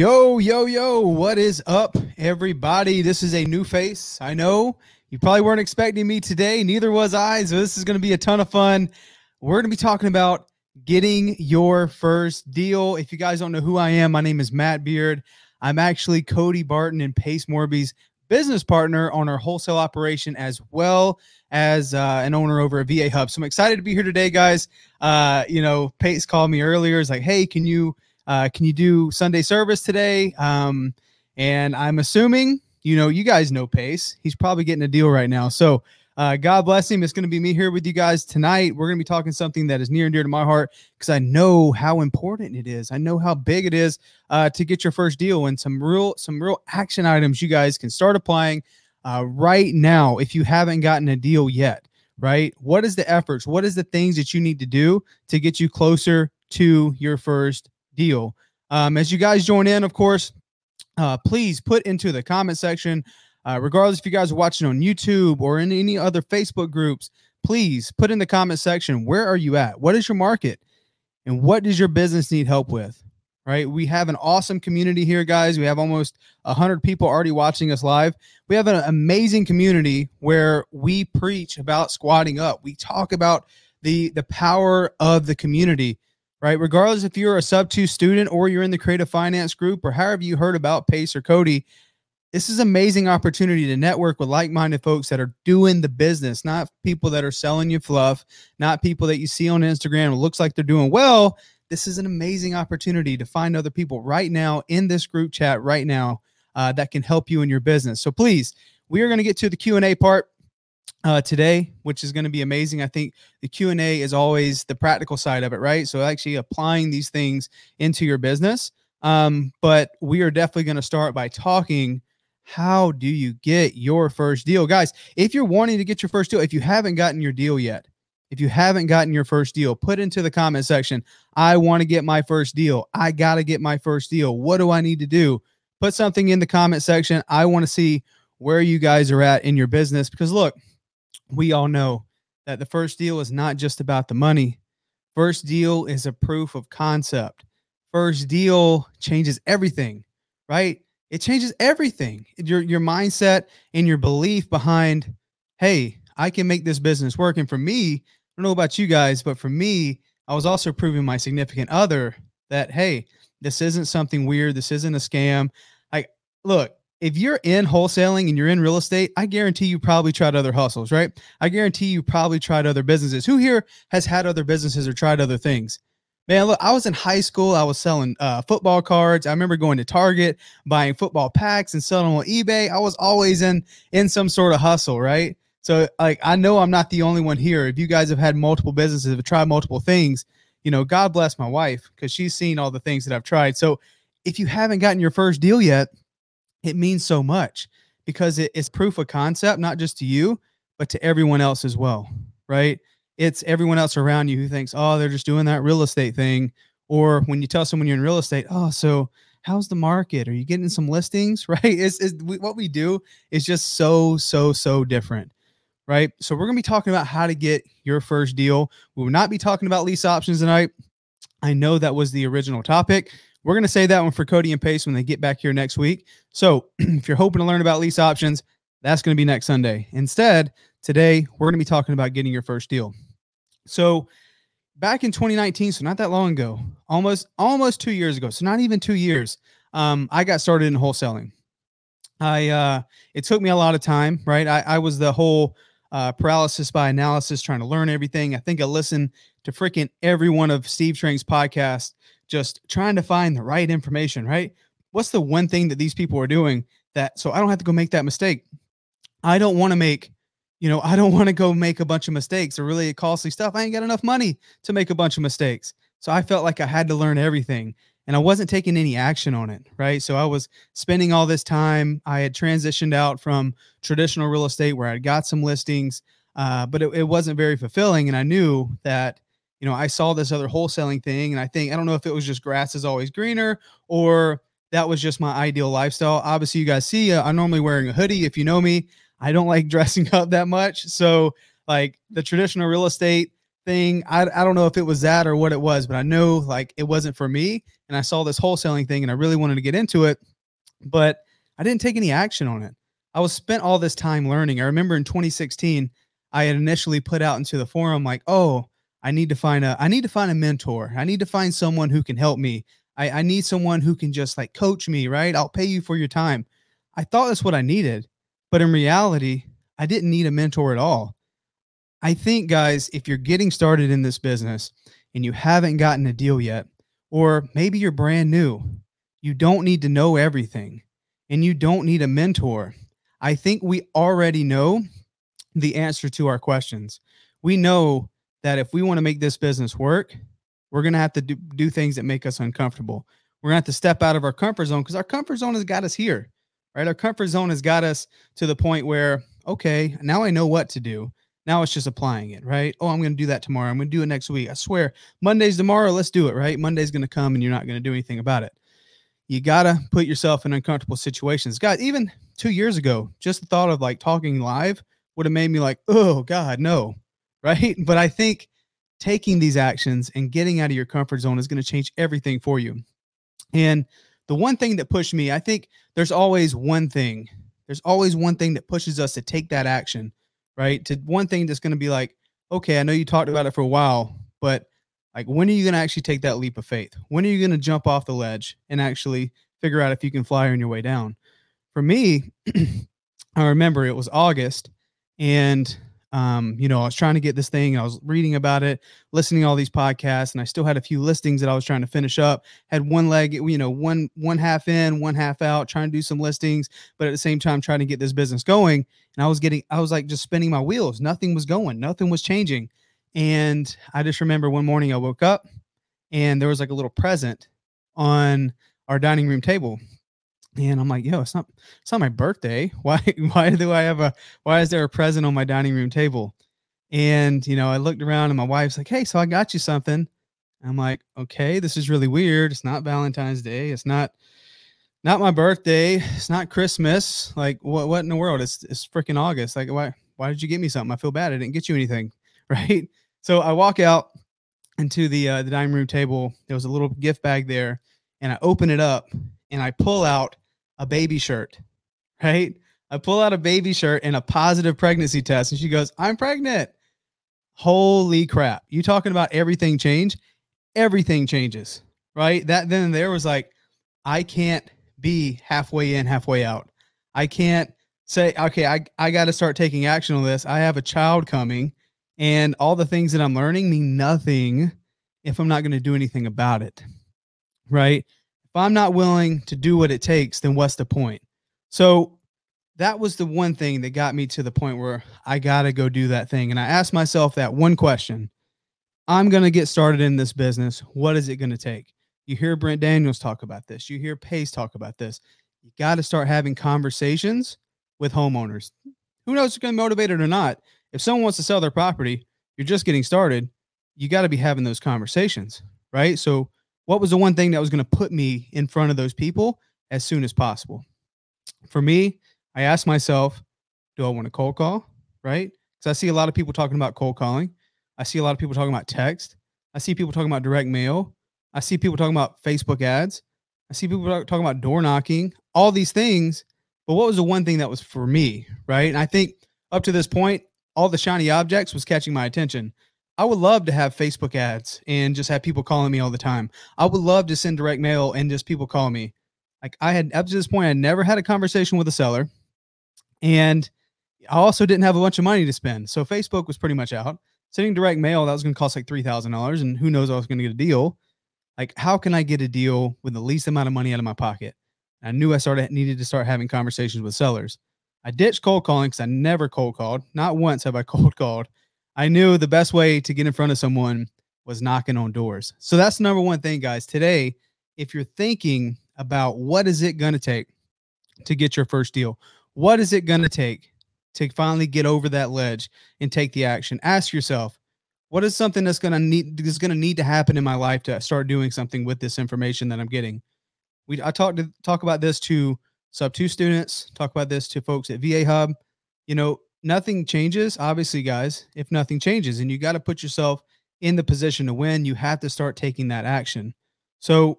Yo, yo, yo, what is up, everybody? This is a new face. I know you probably weren't expecting me today, neither was I. So, this is going to be a ton of fun. We're going to be talking about getting your first deal. If you guys don't know who I am, my name is Matt Beard. I'm actually Cody Barton and Pace Morby's business partner on our wholesale operation, as well as uh, an owner over at VA Hub. So, I'm excited to be here today, guys. Uh, you know, Pace called me earlier. It's like, hey, can you uh, can you do Sunday service today? Um, and I'm assuming, you know, you guys know Pace. He's probably getting a deal right now. So uh, God bless him. It's going to be me here with you guys tonight. We're going to be talking something that is near and dear to my heart because I know how important it is. I know how big it is uh, to get your first deal and some real some real action items you guys can start applying uh, right now if you haven't gotten a deal yet. Right? What is the efforts? What is the things that you need to do to get you closer to your first deal. Um, as you guys join in, of course, uh, please put into the comment section, uh, regardless if you guys are watching on YouTube or in any other Facebook groups, please put in the comment section where are you at? What is your market? And what does your business need help with? Right. We have an awesome community here, guys. We have almost 100 people already watching us live. We have an amazing community where we preach about squatting up. We talk about the the power of the community right? Regardless if you're a Subto student or you're in the creative finance group or however you heard about Pace or Cody, this is an amazing opportunity to network with like-minded folks that are doing the business, not people that are selling you fluff, not people that you see on Instagram. It looks like they're doing well. This is an amazing opportunity to find other people right now in this group chat right now uh, that can help you in your business. So please, we are going to get to the Q and A part uh, today, which is going to be amazing. I think the Q and A is always the practical side of it, right? So actually applying these things into your business. Um, but we are definitely going to start by talking. How do you get your first deal, guys? If you're wanting to get your first deal, if you haven't gotten your deal yet, if you haven't gotten your first deal, put into the comment section. I want to get my first deal. I got to get my first deal. What do I need to do? Put something in the comment section. I want to see where you guys are at in your business because look we all know that the first deal is not just about the money. First deal is a proof of concept. First deal changes everything, right? It changes everything. Your your mindset and your belief behind, hey, I can make this business work. And for me, I don't know about you guys, but for me, I was also proving my significant other that hey, this isn't something weird. This isn't a scam. Like, look, if you're in wholesaling and you're in real estate, I guarantee you probably tried other hustles, right? I guarantee you probably tried other businesses. Who here has had other businesses or tried other things? Man, look, I was in high school. I was selling uh, football cards. I remember going to Target, buying football packs and selling on eBay. I was always in in some sort of hustle, right? So, like, I know I'm not the only one here. If you guys have had multiple businesses, have tried multiple things, you know, God bless my wife because she's seen all the things that I've tried. So, if you haven't gotten your first deal yet, it means so much because it, it's proof of concept, not just to you, but to everyone else as well, right? It's everyone else around you who thinks, oh, they're just doing that real estate thing. Or when you tell someone you're in real estate, oh, so how's the market? Are you getting some listings? Right? It's we, what we do is just so, so, so different. Right. So we're to be talking about how to get your first deal. We will not be talking about lease options tonight. I know that was the original topic. We're going to say that one for Cody and Pace when they get back here next week. So if you're hoping to learn about lease options, that's going to be next Sunday. Instead, today we're going to be talking about getting your first deal. So back in 2019, so not that long ago, almost almost two years ago, so not even two years, um, I got started in wholesaling. I uh, it took me a lot of time, right? I, I was the whole uh, paralysis by analysis, trying to learn everything. I think I listened to freaking every one of Steve Trang's podcasts just trying to find the right information, right? What's the one thing that these people are doing that so I don't have to go make that mistake? I don't want to make, you know, I don't want to go make a bunch of mistakes or really costly stuff. I ain't got enough money to make a bunch of mistakes. So I felt like I had to learn everything and I wasn't taking any action on it, right? So I was spending all this time. I had transitioned out from traditional real estate where I got some listings, uh, but it, it wasn't very fulfilling. And I knew that you know, I saw this other wholesaling thing, and I think I don't know if it was just grass is always greener or that was just my ideal lifestyle. Obviously, you guys see uh, I'm normally wearing a hoodie. If you know me, I don't like dressing up that much. So, like the traditional real estate thing. I, I don't know if it was that or what it was, but I know like it wasn't for me. And I saw this wholesaling thing and I really wanted to get into it, but I didn't take any action on it. I was spent all this time learning. I remember in 2016, I had initially put out into the forum like, oh, I need to find a I need to find a mentor. I need to find someone who can help me. I, I need someone who can just like coach me, right? I'll pay you for your time. I thought that's what I needed. But in reality, I didn't need a mentor at all. I think, guys, if you're getting started in this business and you haven't gotten a deal yet, or maybe you're brand new, you don't need to know everything and you don't need a mentor. I think we already know the answer to our questions. We know that if we want to make this business work, we're going to have to do, do things that make us uncomfortable. We're going to have to step out of our comfort zone because our comfort zone has got us here, right? Our comfort zone has got us to the point where, okay, now I know what to do. Now it's just applying it, right? Oh, I'm going to do that tomorrow. I'm going to do it next week. I swear, Monday's tomorrow. Let's do it, right? Monday's going to come and you're not going to do anything about it. You got to put yourself in uncomfortable situations. Guys, even two years ago, just the thought of like talking live would have made me like, oh, God, no, right? But I think taking these actions and getting out of your comfort zone is going to change everything for you. And the one thing that pushed me, I think there's always one thing. There's always one thing that pushes us to take that action right? To one thing that's going to be like, okay, I know you talked about it for a while, but like, when are you going to actually take that leap of faith? When are you going to jump off the ledge and actually figure out if you can fly on your way down? For me, I remember it was August and um, you know, I was trying to get this thing. I was reading about it, listening to all these podcasts, and I still had a few listings that I was trying to finish up. Had one leg, you know, one one half in, one half out, trying to do some listings, but at the same time trying to get this business going. And I was getting, I was like just spinning my wheels. Nothing was going, nothing was changing. And I just remember one morning I woke up and there was like a little present on our dining room table and I'm like, yo, it's not it's not my birthday. Why why do I have a why is there a present on my dining room table? And you know, I looked around and my wife's like, hey, so I got you something. I'm like, okay, this is really weird. It's not Valentine's Day. It's not not my birthday. It's not Christmas. Like what what in the world? It's it's freaking August. Like why why did you get me something? I feel bad. I didn't get you anything. Right. So I walk out into the uh, the dining room table. There was a little gift bag there, and I open it up and I pull out a baby shirt, right? I pull out a baby shirt and a positive pregnancy test, and she goes, I'm pregnant. Holy crap. You talking about everything change? Everything changes, right? That then there was like, I can't be halfway in, halfway out. I can't say, okay, I, I got to start taking action on this. I have a child coming, and all the things that I'm learning mean nothing if I'm not going to do anything about it, right? If I'm not willing to do what it takes, then what's the point? So that was the one thing that got me to the point where I got to go do that thing. And I asked myself that one question I'm going to get started in this business. What is it going to take? You hear Brent Daniels talk about this, you hear Pace talk about this. You got to start having conversations with homeowners. Who knows if you're going to motivate it or not? If someone wants to sell their property, you're just getting started. You got to be having those conversations, right? So what was the one thing that was going to put me in front of those people as soon as possible? For me, I asked myself, do I want to cold call? Right? Because I see a lot of people talking about cold calling. I see a lot of people talking about text. I see people talking about direct mail. I see people talking about Facebook ads. I see people talking about door knocking, all these things. But what was the one thing that was for me? Right. And I think up to this point, all the shiny objects was catching my attention. I would love to have Facebook ads and just have people calling me all the time. I would love to send direct mail and just people call me. Like I had up to this point, I never had a conversation with a seller, and I also didn't have a bunch of money to spend. So Facebook was pretty much out. Sending direct mail that was going to cost like three thousand dollars, and who knows I was going to get a deal. Like, how can I get a deal with the least amount of money out of my pocket? I knew I started needed to start having conversations with sellers. I ditched cold calling because I never cold called. Not once have I cold called. I knew the best way to get in front of someone was knocking on doors. So that's the number one thing, guys. Today, if you're thinking about what is it going to take to get your first deal, what is it going to take to finally get over that ledge and take the action? Ask yourself, what is something that's going to need is going to need to happen in my life to start doing something with this information that I'm getting? We I talk to talk about this to Subto students, talk about this to folks at VA Hub. You know, nothing changes, obviously, guys, if nothing changes. And you got to put yourself in the position to win, you have to start taking that action. So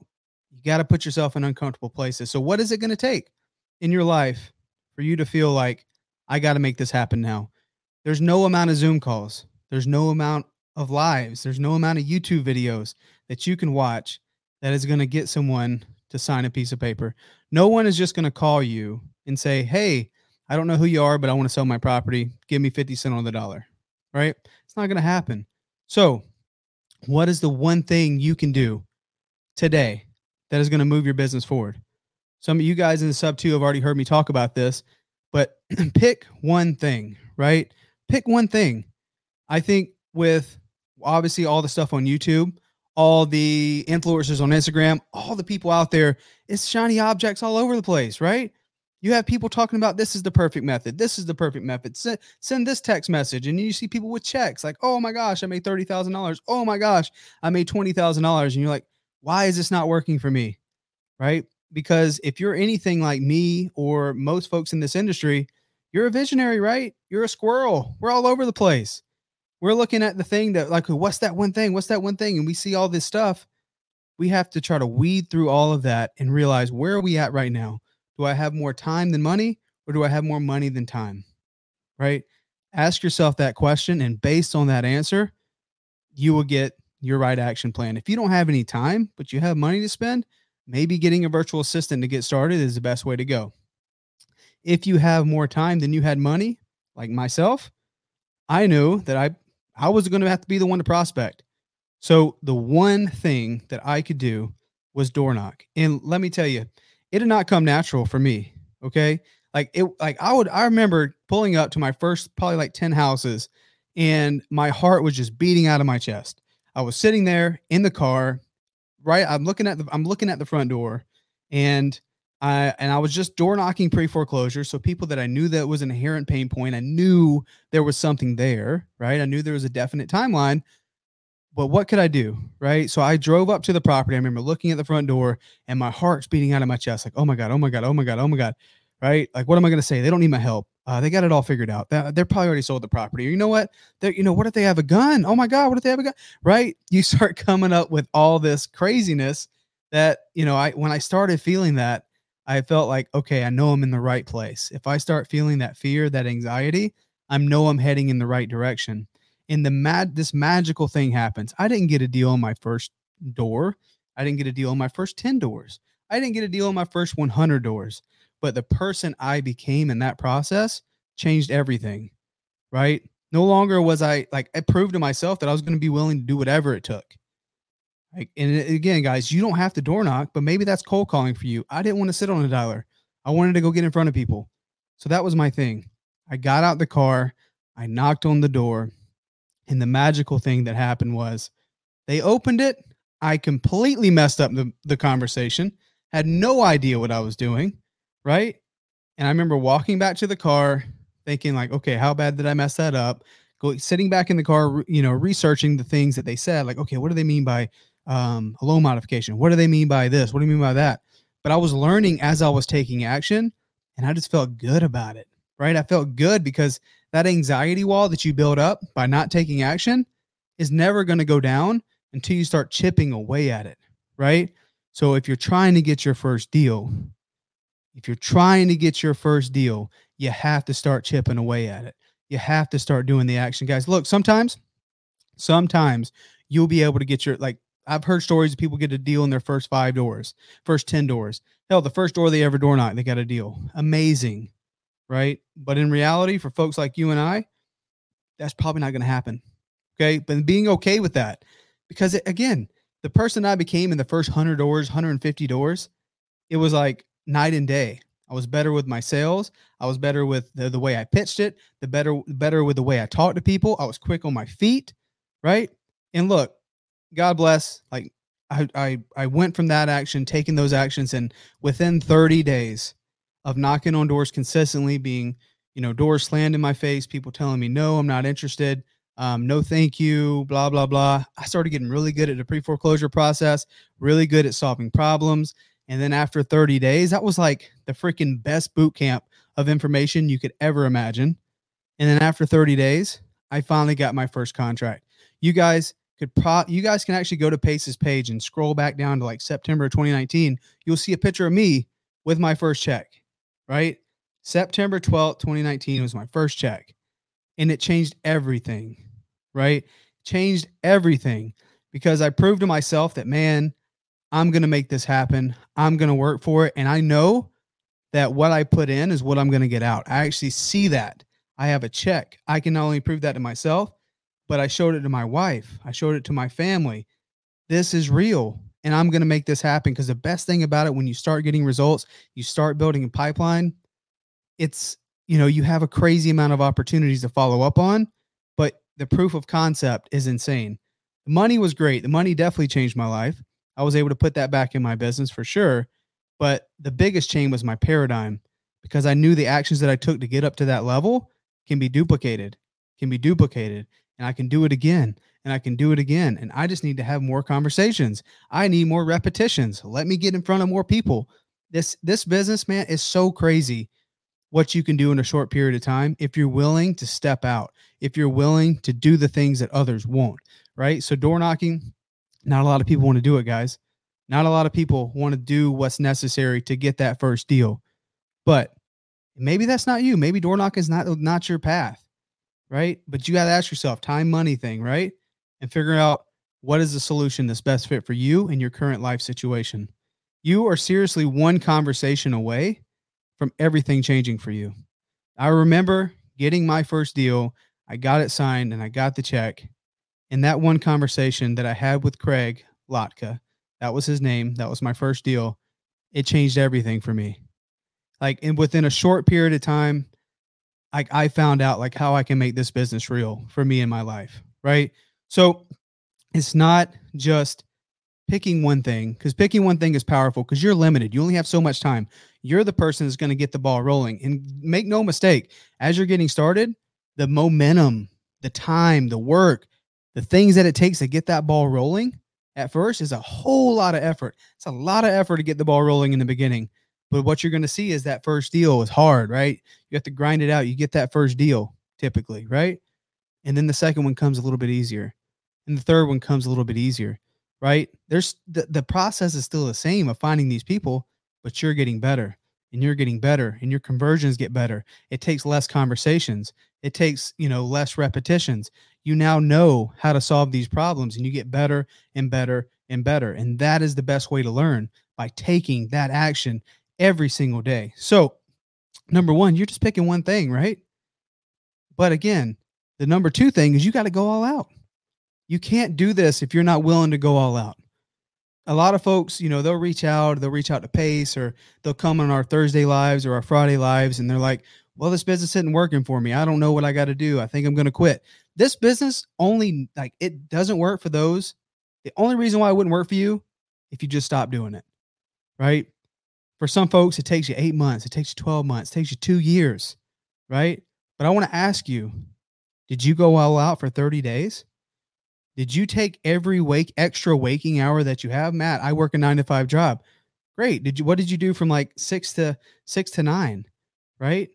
you got to put yourself in uncomfortable places. So, what is it going to take in your life for you to feel like, I got to make this happen now? There's no amount of Zoom calls, there's no amount of lives, there's no amount of YouTube videos that you can watch that is going to get someone to sign a piece of paper. No one is just going to call you and say, Hey, I don't know who you are, but I want to sell my property. Give me 50 cents on the dollar. Right? It's not going to happen. So, what is the one thing you can do today that is going to move your business forward? Some of you guys in the Subto have already heard me talk about this, but pick one thing, right? Pick one thing. I think with obviously all the stuff on YouTube, all the influencers on Instagram, all the people out there, it's shiny objects all over the place, right? You have people talking about this is the perfect method. This is the perfect method. Send, send this text message, and you see people with checks like, oh my gosh, I made $30,000. Oh my gosh, I made $20,000. And you're like, why is this not working for me? Right? Because if you're anything like me or most folks in this industry, you're a visionary, right? You're a squirrel. We're all over the place. We're looking at the thing that, like, what's that one thing? What's that one thing? And we see all this stuff. We have to try to weed through all of that and realize where are we at right now? Do I have more time than money or do I have more money than time? Right? Ask yourself that question. And based on that answer, you will get your right action plan. If you don't have any time, but you have money to spend, maybe getting a virtual assistant to get started is the best way to go. If you have more time than you had money, like myself, I knew that I I was going to have to be the one to prospect. So the one thing that I could do was door knock. And let me tell you, it did not come natural for me. Okay. Like it, like I would, I remember pulling up to my first probably like 10 houses and my heart was just beating out of my chest. I was sitting there in the car, right? I'm looking at the, I'm looking at the front door and I, and I was just door knocking pre foreclosure. So people that I knew that was an inherent pain point, I knew there was something there, right? I knew there was a definite timeline but what could I do? Right. So I drove up to the property. I remember looking at the front door and my heart's beating out of my chest, like, oh my God, oh my God, oh my God, oh my God. Right. Like, what am I going to say? They don't need my help. Uh, they got it all figured out. They're, probably already sold the property. you know what? They're, you know, what if they have a gun? Oh my God, what if they have a gun? Right. You start coming up with all this craziness that, you know, I, when I started feeling that, I felt like, okay, I know I'm in the right place. If I start feeling that fear, that anxiety, I know I'm heading in the right direction and the mad this magical thing happens. I didn't get a deal on my first door. I didn't get a deal on my first 10 doors. I didn't get a deal on my first 100 doors. But the person I became in that process changed everything. Right? No longer was I like I proved to myself that I was going to be willing to do whatever it took. Like, and again, guys, you don't have to door knock, but maybe that's cold calling for you. I didn't want to sit on a dialer. I wanted to go get in front of people. So that was my thing. I got out the car, I knocked on the door, and the magical thing that happened was they opened it. I completely messed up the, the conversation, had no idea what I was doing. Right. And I remember walking back to the car thinking, like, okay, how bad did I mess that up? Go sitting back in the car, you know, researching the things that they said, like, okay, what do they mean by um, a loan modification? What do they mean by this? What do you mean by that? But I was learning as I was taking action and I just felt good about it. Right. I felt good because that anxiety wall that you build up by not taking action is never going to go down until you start chipping away at it, right? So if you're trying to get your first deal, if you're trying to get your first deal, you have to start chipping away at it. You have to start doing the action, guys. Look, sometimes, sometimes you'll be able to get your like I've heard stories of people get a deal in their first five doors, first 10 doors. Hell, the first door they ever door knocked, they got a deal. Amazing right? But in reality, for folks like you and I, that's probably not going to happen. Okay. But being okay with that, because it, again, the person I became in the first 100 doors, 150 doors, it was like night and day. I was better with my sales. I was better with the, the way I pitched it, the better better with the way I talked to people. I was quick on my feet, right? And look, God bless. Like I I I went from that action, taking those actions, and within 30 days, of knocking on doors consistently, being, you know, doors slammed in my face, people telling me, no, I'm not interested. Um, no, thank you, blah, blah, blah. I started getting really good at the pre foreclosure process, really good at solving problems. And then after 30 days, that was like the freaking best boot camp of information you could ever imagine. And then after 30 days, I finally got my first contract. You guys, could pro you guys can actually go to Pace's page and scroll back down to like September 2019. You'll see a picture of me with my first check, right? September 12th, 2019 was my first check. And it changed everything, right? Changed everything because I proved to myself that, man, I'm going to make this happen. I'm going to work for it. And I know that what I put in is what I'm going to get out. I actually see that. I have a check. I can not only prove that to myself, but I showed it to my wife. I showed it to my family. This is real. And I'm going to make this happen because the best thing about it, when you start getting results, you start building a pipeline, it's, you know, you have a crazy amount of opportunities to follow up on, but the proof of concept is insane. The money was great. The money definitely changed my life. I was able to put that back in my business for sure. But the biggest change was my paradigm because I knew the actions that I took to get up to that level can be duplicated, can be duplicated, and I can do it again and I can do it again. And I just need to have more conversations. I need more repetitions. Let me get in front of more people. This this business, man, is so crazy what you can do in a short period of time if you're willing to step out, if you're willing to do the things that others won't, right? So door knocking, not a lot of people want to do it, guys. Not a lot of people want to do what's necessary to get that first deal. But maybe that's not you. Maybe door knocking is not not your path, right? But you got to ask yourself, time money thing, right? And figure out what is the solution that's best fit for you and your current life situation. You are seriously one conversation away from everything changing for you. I remember getting my first deal. I got it signed and I got the check. In that one conversation that I had with Craig Lotka, that was his name. That was my first deal. It changed everything for me. Like, and within a short period of time, like I found out like how I can make this business real for me in my life. Right. So it's not just picking one thing because picking one thing is powerful because you're limited. You only have so much time. You're the person that's going to get the ball rolling. And make no mistake, as you're getting started, the momentum, the time, the work, the things that it takes to get that ball rolling at first is a whole lot of effort. It's a lot of effort to get the ball rolling in the beginning. But what you're going to see is that first deal is hard, right? You have to grind it out. You get that first deal typically, right? And then the second one comes a little bit easier. And the third one comes a little bit easier, right? There's the, the process is still the same of finding these people, but you're getting better and you're getting better and your conversions get better. It takes less conversations. It takes, you know, less repetitions. You now know how to solve these problems and you get better and better and better. And that is the best way to learn by taking that action every single day. So, number 1, you're just picking one thing, right? But again, the number 2 thing is you got to go all out. You can't do this if you're not willing to go all out a lot of folks, you know, they'll reach out, they'll reach out to Pace or they'll come on our Thursday lives or our Friday lives and they're like, well, this business isn't working for me. I don't know what I got to do. I think I'm going to quit. This business only, like, it doesn't work for those. The only reason why it wouldn't work for you if you just stop doing it, right? For some folks, it takes you eight months, it takes you 12 months, it takes you two years, right? But I want to ask you, did you go all out for 30 days? Did you take every wake extra waking hour that you have, Matt? I work a nine to five job. Great. Did you? What did you do from like six to six to nine, right?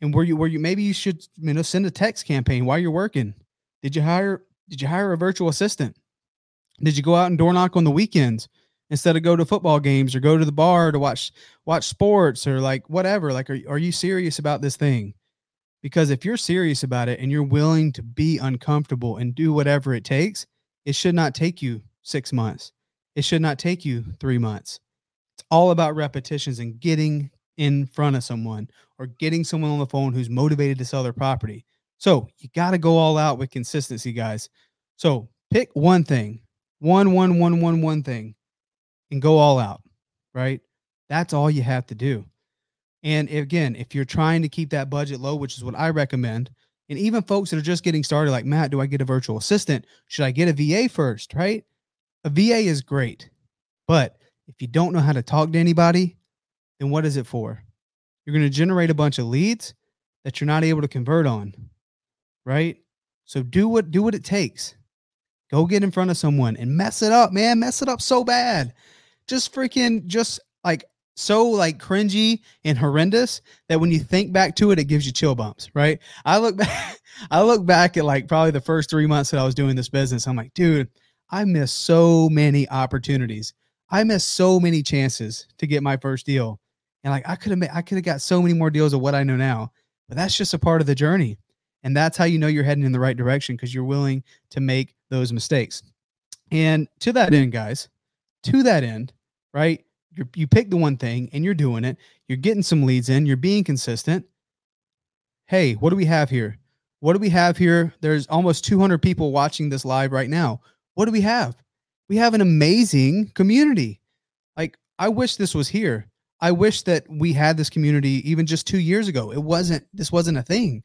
And were you were you maybe you should you know send a text campaign while you're working? Did you hire Did you hire a virtual assistant? Did you go out and door knock on the weekends instead of go to football games or go to the bar to watch watch sports or like whatever? Like, are are you serious about this thing? Because if you're serious about it and you're willing to be uncomfortable and do whatever it takes, it should not take you six months. It should not take you three months. It's all about repetitions and getting in front of someone or getting someone on the phone who's motivated to sell their property. So you got to go all out with consistency, guys. So pick one thing, one, one, one, one, one thing, and go all out, right? That's all you have to do. And again, if you're trying to keep that budget low, which is what I recommend, and even folks that are just getting started, like Matt, do I get a virtual assistant? Should I get a VA first? Right? A VA is great, but if you don't know how to talk to anybody, then what is it for? You're going to generate a bunch of leads that you're not able to convert on, right? So do what do what it takes. Go get in front of someone and mess it up, man. Mess it up so bad. Just freaking just like so like cringy and horrendous that when you think back to it, it gives you chill bumps, right? I look back, I look back at like probably the first three months that I was doing this business. I'm like, dude, I missed so many opportunities. I missed so many chances to get my first deal. And like I could have I could have got so many more deals of what I know now. But that's just a part of the journey. And that's how you know you're heading in the right direction because you're willing to make those mistakes. And to that end, guys, to that end, right? You you pick the one thing and you're doing it. You're getting some leads in. You're being consistent. Hey, what do we have here? What do we have here? There's almost 200 people watching this live right now. What do we have? We have an amazing community. Like I wish this was here. I wish that we had this community even just 2 years ago. It wasn't this wasn't a thing.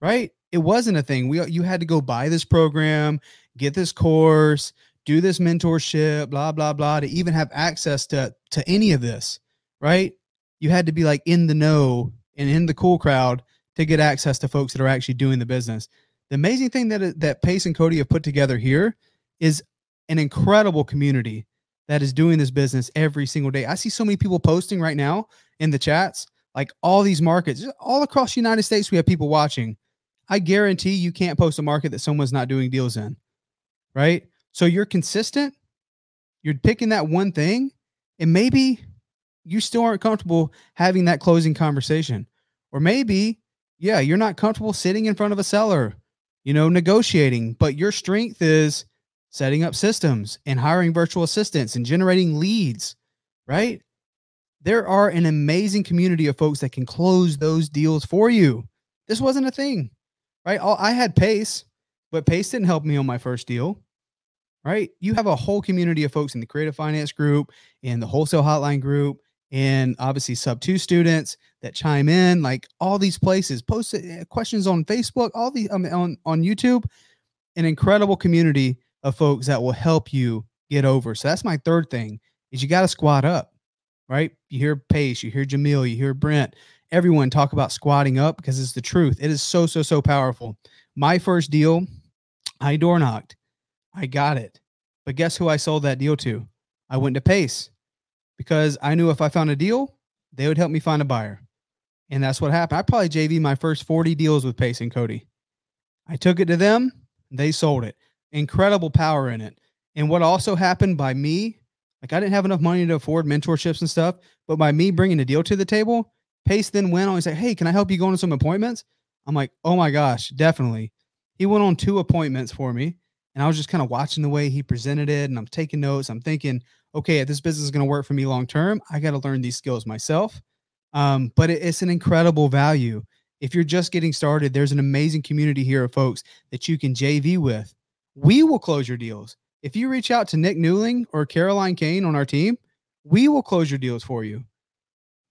Right? It wasn't a thing. We you had to go buy this program, get this course, do this mentorship, blah, blah, blah, to even have access to to any of this, right? You had to be like in the know and in the cool crowd to get access to folks that are actually doing the business. The amazing thing that that Pace and Cody have put together here is an incredible community that is doing this business every single day. I see so many people posting right now in the chats, like all these markets, all across the United States, we have people watching. I guarantee you can't post a market that someone's not doing deals in, right? So you're consistent, you're picking that one thing, and maybe you still aren't comfortable having that closing conversation. Or maybe, yeah, you're not comfortable sitting in front of a seller, you know, negotiating, but your strength is setting up systems and hiring virtual assistants and generating leads, right? There are an amazing community of folks that can close those deals for you. This wasn't a thing, right? I had Pace, but Pace didn't help me on my first deal right? You have a whole community of folks in the creative finance group, in the wholesale hotline group, and obviously Subto students that chime in, like all these places, post eh, questions on Facebook, all the um, on on YouTube, an incredible community of folks that will help you get over. So that's my third thing is you got to squat up, right? You hear Pace, you hear Jamil, you hear Brent, everyone talk about squatting up because it's the truth. It is so so so powerful. My first deal, I door knocked I got it. But guess who I sold that deal to? I went to Pace because I knew if I found a deal, they would help me find a buyer. And that's what happened. I probably JV my first 40 deals with Pace and Cody. I took it to them, they sold it. Incredible power in it. And what also happened by me, like I didn't have enough money to afford mentorships and stuff, but by me bringing a deal to the table, Pace then went on and said, Hey, can I help you go on some appointments? I'm like, Oh my gosh, definitely. He went on two appointments for me and I was just kind of watching the way he presented it and I'm taking notes. I'm thinking, okay, if this business is going to work for me long term, I got to learn these skills myself. Um, but it, it's an incredible value. If you're just getting started, there's an amazing community here of folks that you can JV with. We will close your deals. If you reach out to Nick Newling or Caroline Kane on our team, we will close your deals for you.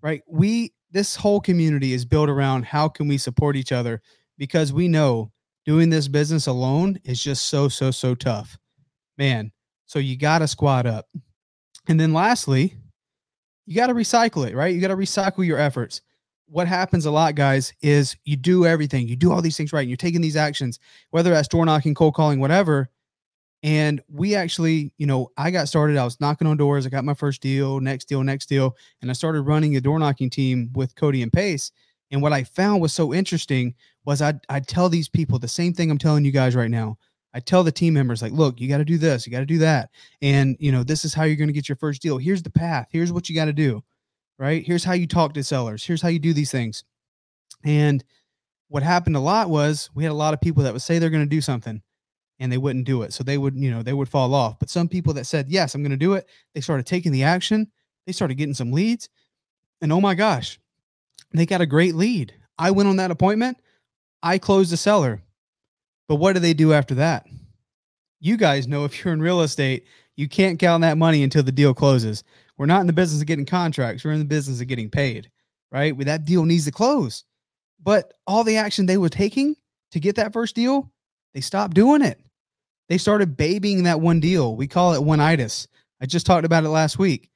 Right? We this whole community is built around how can we support each other because we know doing this business alone is just so, so, so tough. Man. So you got to squat up. And then lastly, you got to recycle it, right? You got to recycle your efforts. What happens a lot, guys, is you do everything, you do all these things right, and you're taking these actions, whether that's door knocking, cold calling, whatever. And we actually, you know, I got started. I was knocking on doors. I got my first deal, next deal, next deal. And I started running a door knocking team with Cody and Pace. And what I found was so interesting was I'd, I'd tell these people the same thing I'm telling you guys right now. I tell the team members like, look, you got to do this, you got to do that. And, you know, this is how you're going to get your first deal. Here's the path. Here's what you got to do. Right? Here's how you talk to sellers. Here's how you do these things. And what happened a lot was we had a lot of people that would say they're going to do something and they wouldn't do it. So they would, you know, they would fall off. But some people that said, yes, I'm going to do it, they started taking the action. They started getting some leads. And oh my gosh, they got a great lead. I went on that appointment. I closed the seller. But what do they do after that? You guys know if you're in real estate, you can't count that money until the deal closes. We're not in the business of getting contracts. We're in the business of getting paid, right? Well, that deal needs to close. But all the action they were taking to get that first deal, they stopped doing it. They started babying that one deal. We call it one itis. I just talked about it last week.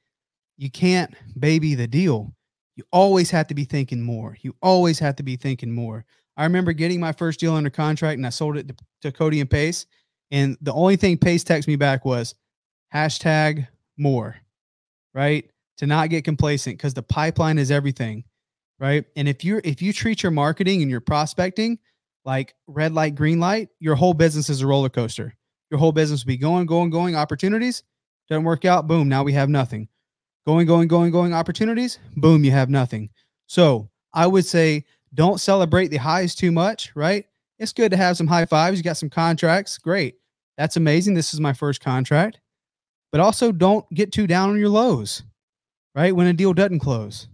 You can't baby the deal you always have to be thinking more. You always have to be thinking more. I remember getting my first deal under contract and I sold it to, to Cody and Pace. And the only thing Pace texted me back was hashtag more, right? to not get complacent because the pipeline is everything, right? And if you're if you treat your marketing and your prospecting like red light, green light, your whole business is a roller coaster. Your whole business will be going, going, going. Opportunities doesn't work out. Boom, now we have nothing. Going, going, going, going. Opportunities, boom, you have nothing. So I would say don't celebrate the highs too much, right? It's good to have some high fives. You got some contracts, great. That's amazing. This is my first contract. But also don't get too down on your lows, right? When a deal doesn't close,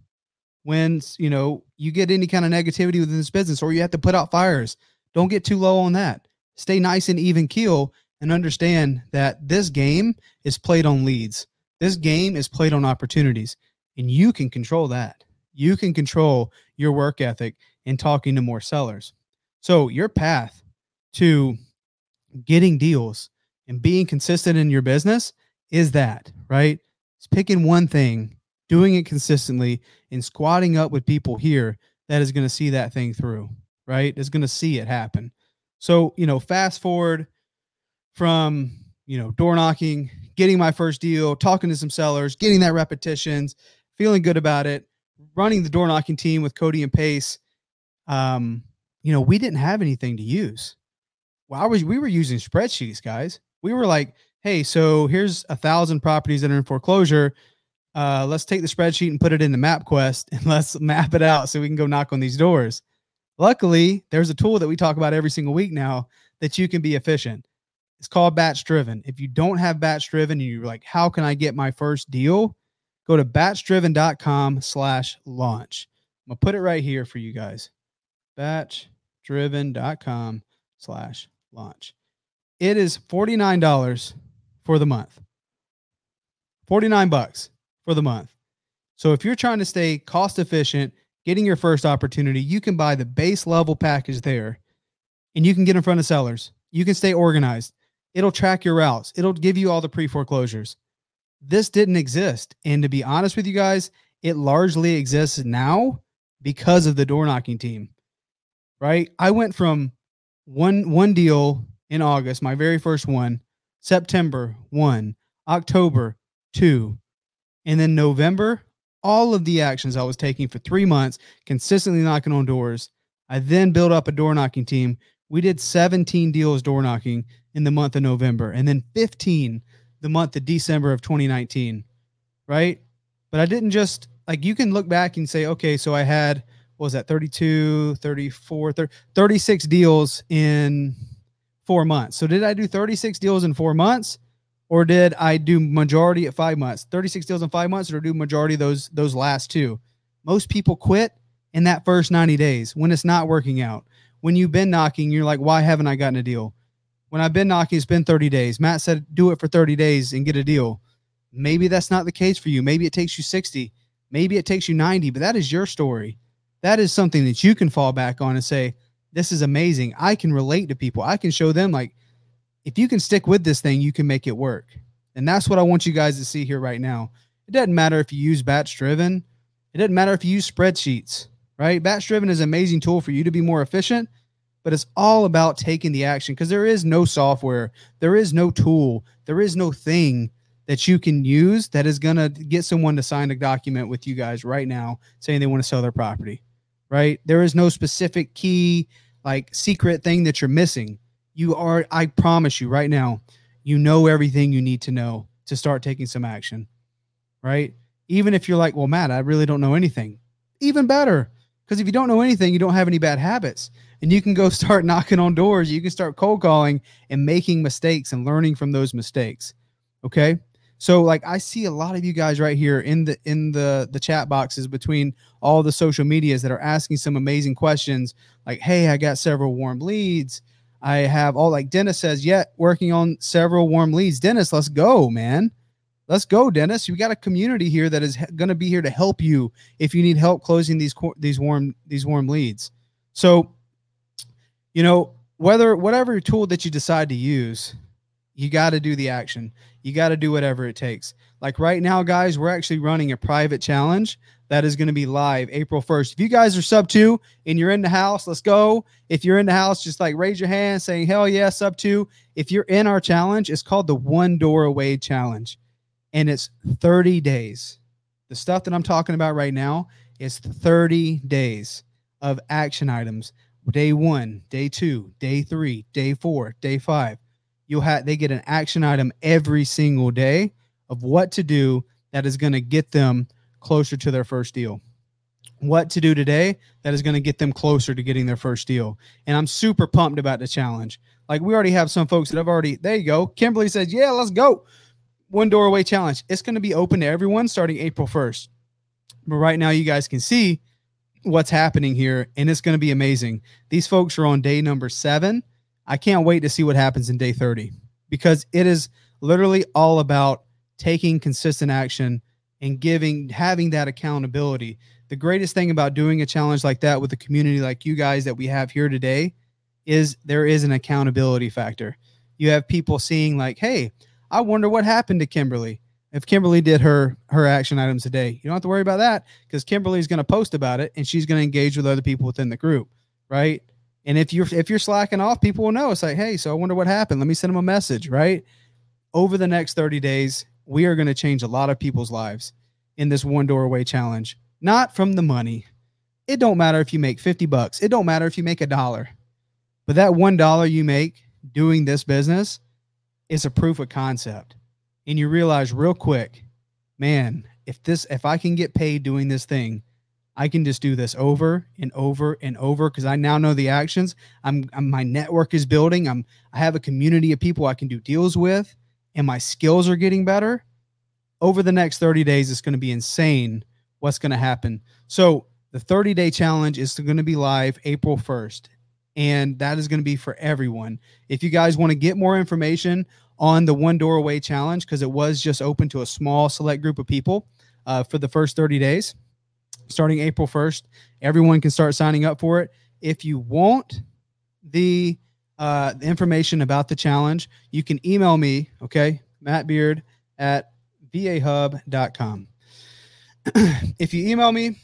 when you know you get any kind of negativity within this business, or you have to put out fires, don't get too low on that. Stay nice and even keel and understand that this game is played on leads. This game is played on opportunities, and you can control that. You can control your work ethic in talking to more sellers. So, your path to getting deals and being consistent in your business is that, right? It's picking one thing, doing it consistently, and squatting up with people here that is going to see that thing through, right? Is going to see it happen. So, you know, fast forward from, you know, door knocking, getting my first deal, talking to some sellers, getting that repetitions, feeling good about it, running the door knocking team with Cody and Pace. Um, you know, we didn't have anything to use. Well, I was we were using spreadsheets, guys. We were like, hey, so here's a thousand properties that are in foreclosure. Uh, let's take the spreadsheet and put it into MapQuest and let's map it out so we can go knock on these doors. Luckily, there's a tool that we talk about every single week now that you can be efficient. It's called Batch Driven. If you don't have Batch Driven you're like, how can I get my first deal? Go to batchdriven.com slash launch. I'm gonna put it right here for you guys. Batchdriven.com slash launch. It is $49 for the month. 49 bucks for the month. So if you're trying to stay cost efficient, getting your first opportunity, you can buy the base level package there and you can get in front of sellers. You can stay organized. It'll track your routes. It'll give you all the pre foreclosures. This didn't exist. And to be honest with you guys, it largely exists now because of the door knocking team. Right? I went from one one deal in August, my very first one, September 1, October 2, and then November, all of the actions I was taking for 3 months, consistently knocking on doors. I then built up a door knocking team. We did 17 deals door knocking in the month of November and then 15 the month of December of 2019, right? But I didn't just like you can look back and say, okay, so I had what was that 32, 34, 30, 36 deals in four months. So did I do 36 deals in four months? Or did I do majority at five months? 36 deals in five months, or do majority those those last two? Most people quit in that first 90 days when it's not working out. When you've been knocking, you're like, why haven't I gotten a deal? When I've been knocking, it's been 30 days. Matt said, do it for 30 days and get a deal. Maybe that's not the case for you. Maybe it takes you 60. Maybe it takes you 90, but that is your story. That is something that you can fall back on and say, this is amazing. I can relate to people. I can show them, like, if you can stick with this thing, you can make it work. And that's what I want you guys to see here right now. It doesn't matter if you use batch driven, it doesn't matter if you use spreadsheets, right? Batch driven is an amazing tool for you to be more efficient but it's all about taking the action because there is no software, there is no tool, there is no thing that you can use that is going to get someone to sign a document with you guys right now saying they want to sell their property, right? There is no specific key, like secret thing that you're missing. You are, I promise you right now, you know everything you need to know to start taking some action, right? Even if you're like, well, Matt, I really don't know anything, even better. Because if you don't know anything, you don't have any bad habits and you can go start knocking on doors. You can start cold calling and making mistakes and learning from those mistakes. Okay. So like I see a lot of you guys right here in the in the the chat boxes between all the social medias that are asking some amazing questions like hey I got several warm leads I have all like Dennis says yet working on several warm leads Dennis let's go man let's go Dennis you got a community here that is going to be here to help you if you need help closing these these warm these warm leads so you know, whether whatever tool that you decide to use, you got to do the action. You got to do whatever it takes. Like right now, guys, we're actually running a private challenge that is going to be live April 1st. If you guys are Subto and you're in the house, let's go. If you're in the house, just like raise your hand saying, hell yeah, Subto. If you're in our challenge, it's called the One Door Away Challenge. And it's 30 days. The stuff that I'm talking about right now is 30 days of action items. Day one, day two, day three, day four, day five. You'll have they get an action item every single day of what to do that is going to get them closer to their first deal. What to do today that is going to get them closer to getting their first deal. And I'm super pumped about the challenge. Like we already have some folks that have already, there you go. Kimberly says, Yeah, let's go. One Door Away challenge. It's going to be open to everyone starting April 1st. But right now, you guys can see what's happening here, and it's going to be amazing. These folks are on day number seven. I can't wait to see what happens in day 30 because it is literally all about taking consistent action and giving, having that accountability. The greatest thing about doing a challenge like that with a community like you guys that we have here today is there is an accountability factor. You have people seeing, like, hey, I wonder what happened to Kimberly if Kimberly did her her action items today. You don't have to worry about that because Kimberly's going to post about it and she's going to engage with other people within the group, right? And if you're if you're slacking off, people will know. It's like, hey, so I wonder what happened. Let me send them a message, right? Over the next 30 days, we are going to change a lot of people's lives in this one door away challenge. Not from the money. It don't matter if you make 50 bucks. It don't matter if you make a dollar. But that one dollar you make doing this business is a proof of concept and you realize real quick, man, if this if I can get paid doing this thing, I can just do this over and over and over because I now know the actions. I'm, I'm, my network is building. I'm I have a community of people I can do deals with, and my skills are getting better. Over the next 30 days, it's going to be insane what's going to happen. So the 30 day challenge is going to be live April 1st, and that is going to be for everyone. If you guys want to get more information on the one door away challenge because it was just open to a small select group of people uh, for the first 30 days. Starting april 1st everyone can start signing up for it. If you want the, uh, the information about the challenge you can email me okay matt beard at vahub.com if you email me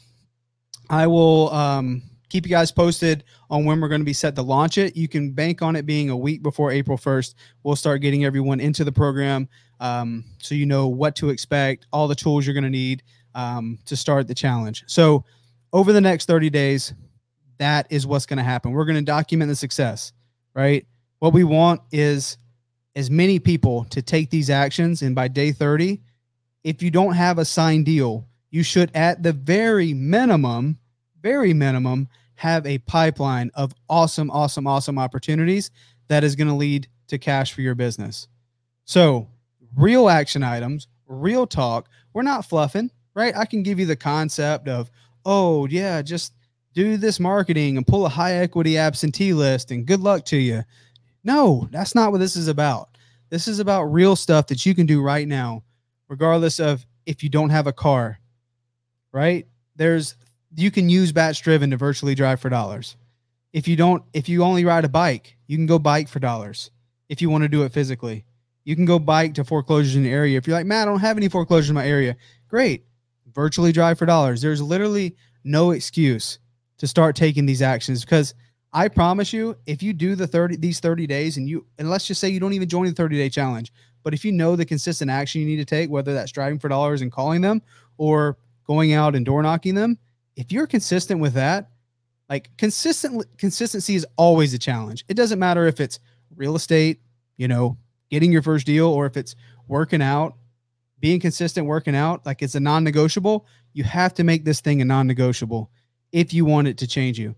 i will um, keep you guys posted on when we're going to be set to launch it. You can bank on it being a week before April 1st. We'll start getting everyone into the program um, so you know what to expect, all the tools you're going to need um, to start the challenge. So, over the next 30 days, that is what's going to happen. We're going to document the success, right? What we want is as many people to take these actions. And by day 30, if you don't have a signed deal, you should, at the very minimum, very minimum, have a pipeline of awesome, awesome, awesome opportunities that is going to lead to cash for your business. So, real action items, real talk. We're not fluffing, right? I can give you the concept of, oh, yeah, just do this marketing and pull a high equity absentee list and good luck to you. No, that's not what this is about. This is about real stuff that you can do right now, regardless of if you don't have a car, right? There's you can use batch driven to virtually drive for dollars. If you don't, if you only ride a bike, you can go bike for dollars. If you want to do it physically, you can go bike to foreclosures in the area. If you're like, man, I don't have any foreclosures in my area, great. Virtually drive for dollars. There's literally no excuse to start taking these actions because I promise you, if you do the 30 these 30 days and you and let's just say you don't even join the 30 day challenge, but if you know the consistent action you need to take, whether that's driving for dollars and calling them or going out and door knocking them, if you're consistent with that, like consistent consistency is always a challenge. It doesn't matter if it's real estate, you know, getting your first deal, or if it's working out, being consistent, working out, like it's a non negotiable. You have to make this thing a non negotiable if you want it to change you,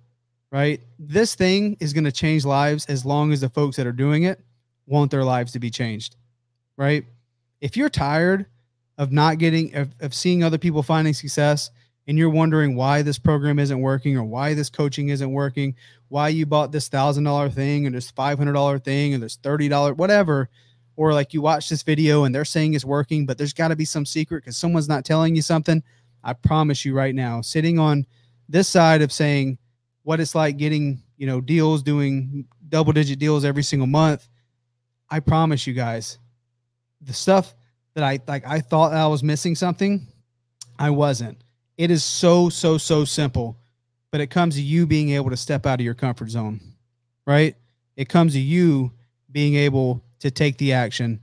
right? This thing is going to change lives as long as the folks that are doing it want their lives to be changed, right? If you're tired of not getting, of, of seeing other people finding success, and you're wondering why this program isn't working or why this coaching isn't working, why you bought this thousand dollar thing and this five hundred dollar thing and this thirty dollar whatever, or like you watch this video and they're saying it's working, but there's got to be some secret because someone's not telling you something. I promise you right now, sitting on this side of saying what it's like getting you know deals, doing double digit deals every single month, I promise you guys, the stuff that I like, I thought I was missing something, I wasn't it is so, so, so simple, but it comes to you being able to step out of your comfort zone, right? It comes to you being able to take the action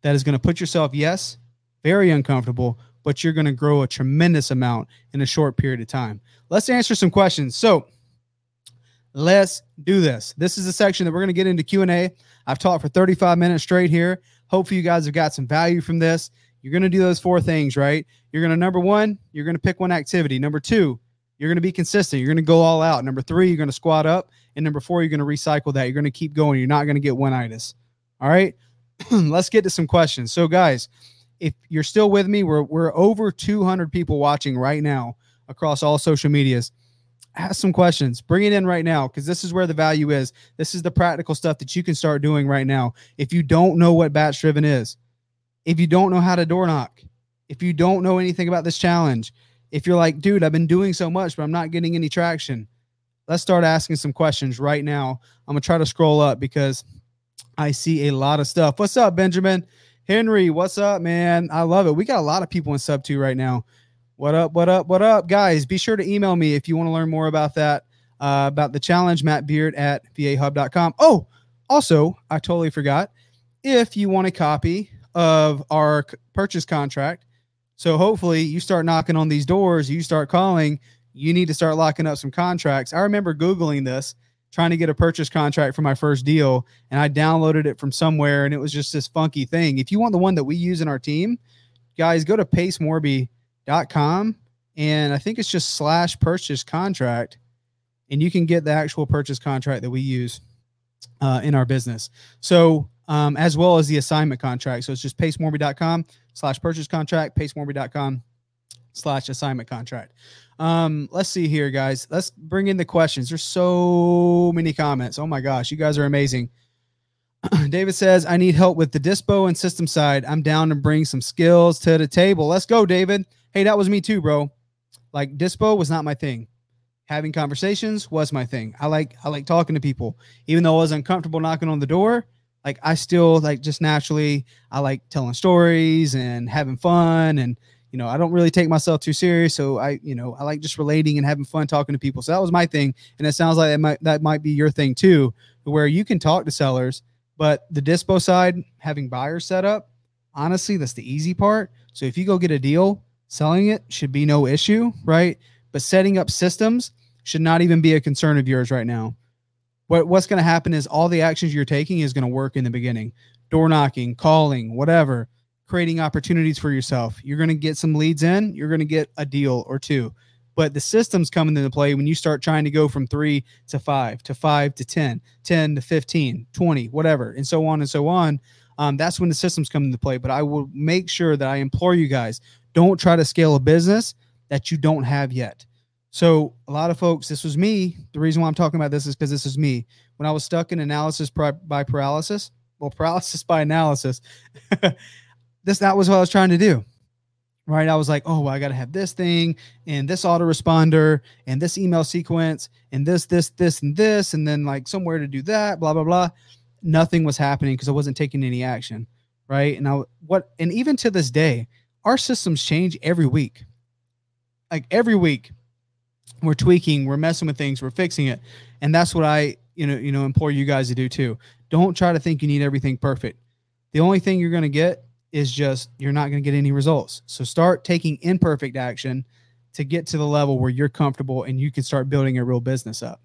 that is going to put yourself, yes, very uncomfortable, but you're going to grow a tremendous amount in a short period of time. Let's answer some questions. So, let's do this. This is a section that we're going to get into Q&A. I've talked for 35 minutes straight here. Hopefully you guys have got some value from this. You're going to do those four things, right? You're going to number 1, you're going to pick one activity. Number 2, you're going to be consistent. You're going to go all out. Number 3, you're going to squat up, and number 4, you're going to recycle that. You're going to keep going. You're not going to get one itis. All right? Let's get to some questions. So guys, if you're still with me, we're we're over 200 people watching right now across all social medias. Ask some questions. Bring it in right now because this is where the value is. This is the practical stuff that you can start doing right now. If you don't know what batch driven is, if you don't know how to door knock, if you don't know anything about this challenge, if you're like, dude, I've been doing so much, but I'm not getting any traction, let's start asking some questions right now. I'm gonna try to scroll up because I see a lot of stuff. What's up, Benjamin? Henry, what's up, man? I love it. We got a lot of people in Subto right now. What up? What up? What up, guys? Be sure to email me if you want to learn more about that, uh, about the challenge, Matt Beard at vahub.com. Oh, also, I totally forgot. If you want a copy of our purchase contract, so hopefully you start knocking on these doors, you start calling, you need to start locking up some contracts. I remember Googling this, trying to get a purchase contract for my first deal, and I downloaded it from somewhere, and it was just this funky thing. If you want the one that we use in our team, guys, go to pacemorby.com, and I think it's just slash purchase contract, and you can get the actual purchase contract that we use uh, in our business. So um, as well as the assignment contract. So it's just pacemorby.com slash purchase contract, pacemorby.com slash assignment contract. Um, let's see here, guys. Let's bring in the questions. There's so many comments. Oh my gosh, you guys are amazing. David says, I need help with the dispo and system side. I'm down to bring some skills to the table. Let's go, David. Hey, that was me too, bro. Like dispo was not my thing. Having conversations was my thing. I like I like talking to people. Even though I was uncomfortable knocking on the door, like I still like just naturally I like telling stories and having fun and you know I don't really take myself too serious. So I you know I like just relating and having fun talking to people. So that was my thing. And it sounds like that might that might be your thing too where you can talk to sellers but the dispo side having buyers set up honestly that's the easy part. So if you go get a deal selling it should be no issue right? But setting up systems should not even be a concern of yours right now what what's going to happen is all the actions you're taking is going to work in the beginning. Door knocking calling whatever creating opportunities for yourself. You're going to get some leads in you're going to get a deal or two. But the systems come into play when you start trying to go from three to five to five to 10 10 to 15 20 whatever and so on and so on. Um, that's when the systems come into play. But i will make sure that i implore you guys don't try to scale a business that you don't have yet so a lot of folks, this was me. The reason why I'm talking about this is because this is me. When I was stuck in analysis by paralysis, well, paralysis by analysis, this that was what I was trying to do. Right. I was like, oh, well, I got to have this thing and this autoresponder and this email sequence and this, this, this, and this, and then like somewhere to do that, blah, blah, blah. Nothing was happening because I wasn't taking any action. Right. And I, what, and even to this day, our systems change every week. Like every week, we're tweaking, we're messing with things, we're fixing it. And that's what I, you know, you know, implore you guys to do too. Don't try to think you need everything perfect. The only thing you're going to get is just you're not going to get any results. So start taking imperfect action to get to the level where you're comfortable and you can start building a real business up.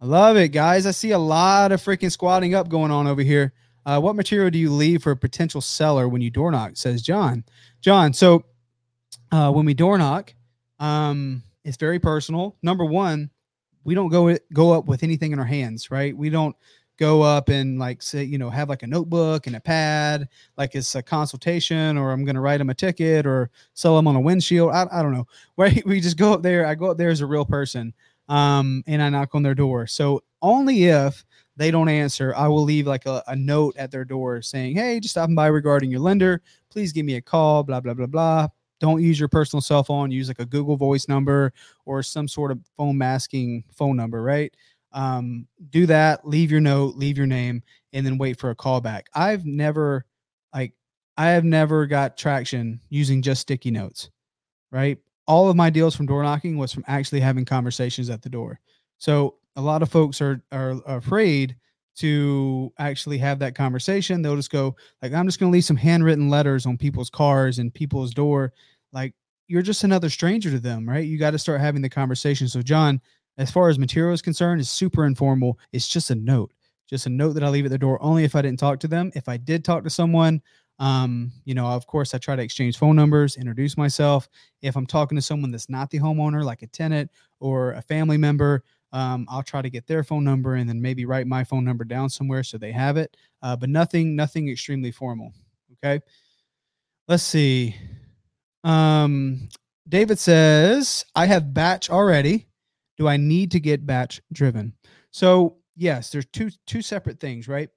I love it, guys. I see a lot of freaking squatting up going on over here. Uh, what material do you leave for a potential seller when you door knock? Says John. John, so uh, when we door knock, um, it's very personal. Number one, we don't go go up with anything in our hands, right? We don't go up and like say, you know, have like a notebook and a pad, like it's a consultation, or I'm gonna write them a ticket or sell them on a windshield. I, I don't know. Right? We just go up there. I go up there as a real person, um, and I knock on their door. So only if they don't answer, I will leave like a, a note at their door saying, "Hey, just stopping by regarding your lender. Please give me a call." Blah blah blah blah don't use your personal cell phone use like a google voice number or some sort of phone masking phone number right? Um, do that leave your note leave your name and then wait for a call back i've never like i have never got traction using just sticky notes right? All of my deals from door knocking was from actually having conversations at the door. So a lot of folks are are, are afraid to actually have that conversation. They'll just go like, I'm just going to leave some handwritten letters on people's cars and people's door. Like you're just another stranger to them, right? You got to start having the conversation. So John, as far as material is concerned, is super informal. It's just a note, just a note that I leave at the door only if I didn't talk to them. If I did talk to someone, um, you know, of course, I try to exchange phone numbers, introduce myself. If I'm talking to someone that's not the homeowner, like a tenant or a family member, um, I'll try to get their phone number and then maybe write my phone number down somewhere so they have it. Uh, but nothing, nothing extremely formal. Okay. Let's see. Um, David says, I have batch already. Do I need to get batch driven? So yes, there's two two separate things, right?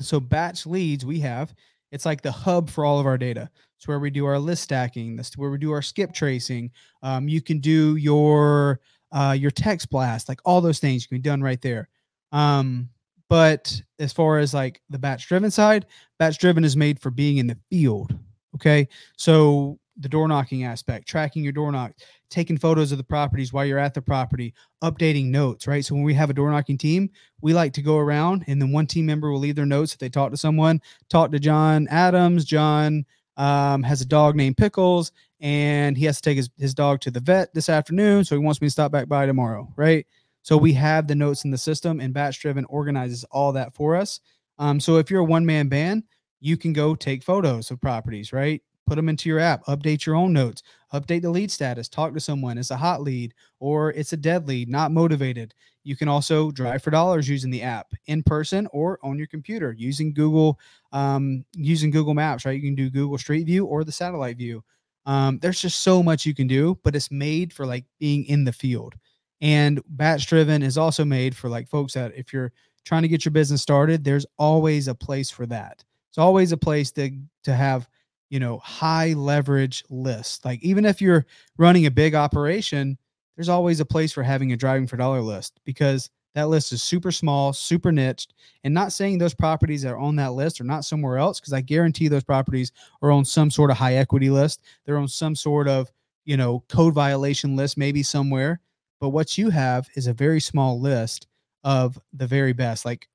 So batch leads we have, it's like the hub for all of our data. It's where we do our list stacking. That's where we do our skip tracing. Um, you can do your uh, your text blast, like all those things can be done right there. Um, but as far as like the batch driven side, batch driven is made for being in the field. Okay. So the door knocking aspect, tracking your door knock, taking photos of the properties while you're at the property, updating notes, right? So when we have a door knocking team, we like to go around and then one team member will leave their notes if they talk to someone, talk to John Adams. John um, has a dog named Pickles and he has to take his, his dog to the vet this afternoon. So he wants me to stop back by tomorrow, right? So we have the notes in the system and batch driven organizes all that for us. Um, so if you're a one man band, you can go take photos of properties, right? Put them into your app, update your own notes, update the lead status, talk to someone. It's a hot lead or it's a dead lead, not motivated. You can also drive for dollars using the app in person or on your computer using Google, um, using Google Maps, right? You can do Google Street View or the satellite view. Um, there's just so much you can do, but it's made for like being in the field. And batch driven is also made for like folks that if you're trying to get your business started, there's always a place for that. It's always a place to to have, you know, high leverage list. Like even if you're running a big operation, there's always a place for having a driving for dollar list because that list is super small, super niched, and not saying those properties that are on that list are not somewhere else, because I guarantee those properties are on some sort of high equity list. They're on some sort of, you know, code violation list, maybe somewhere. But what you have is a very small list of the very best. Like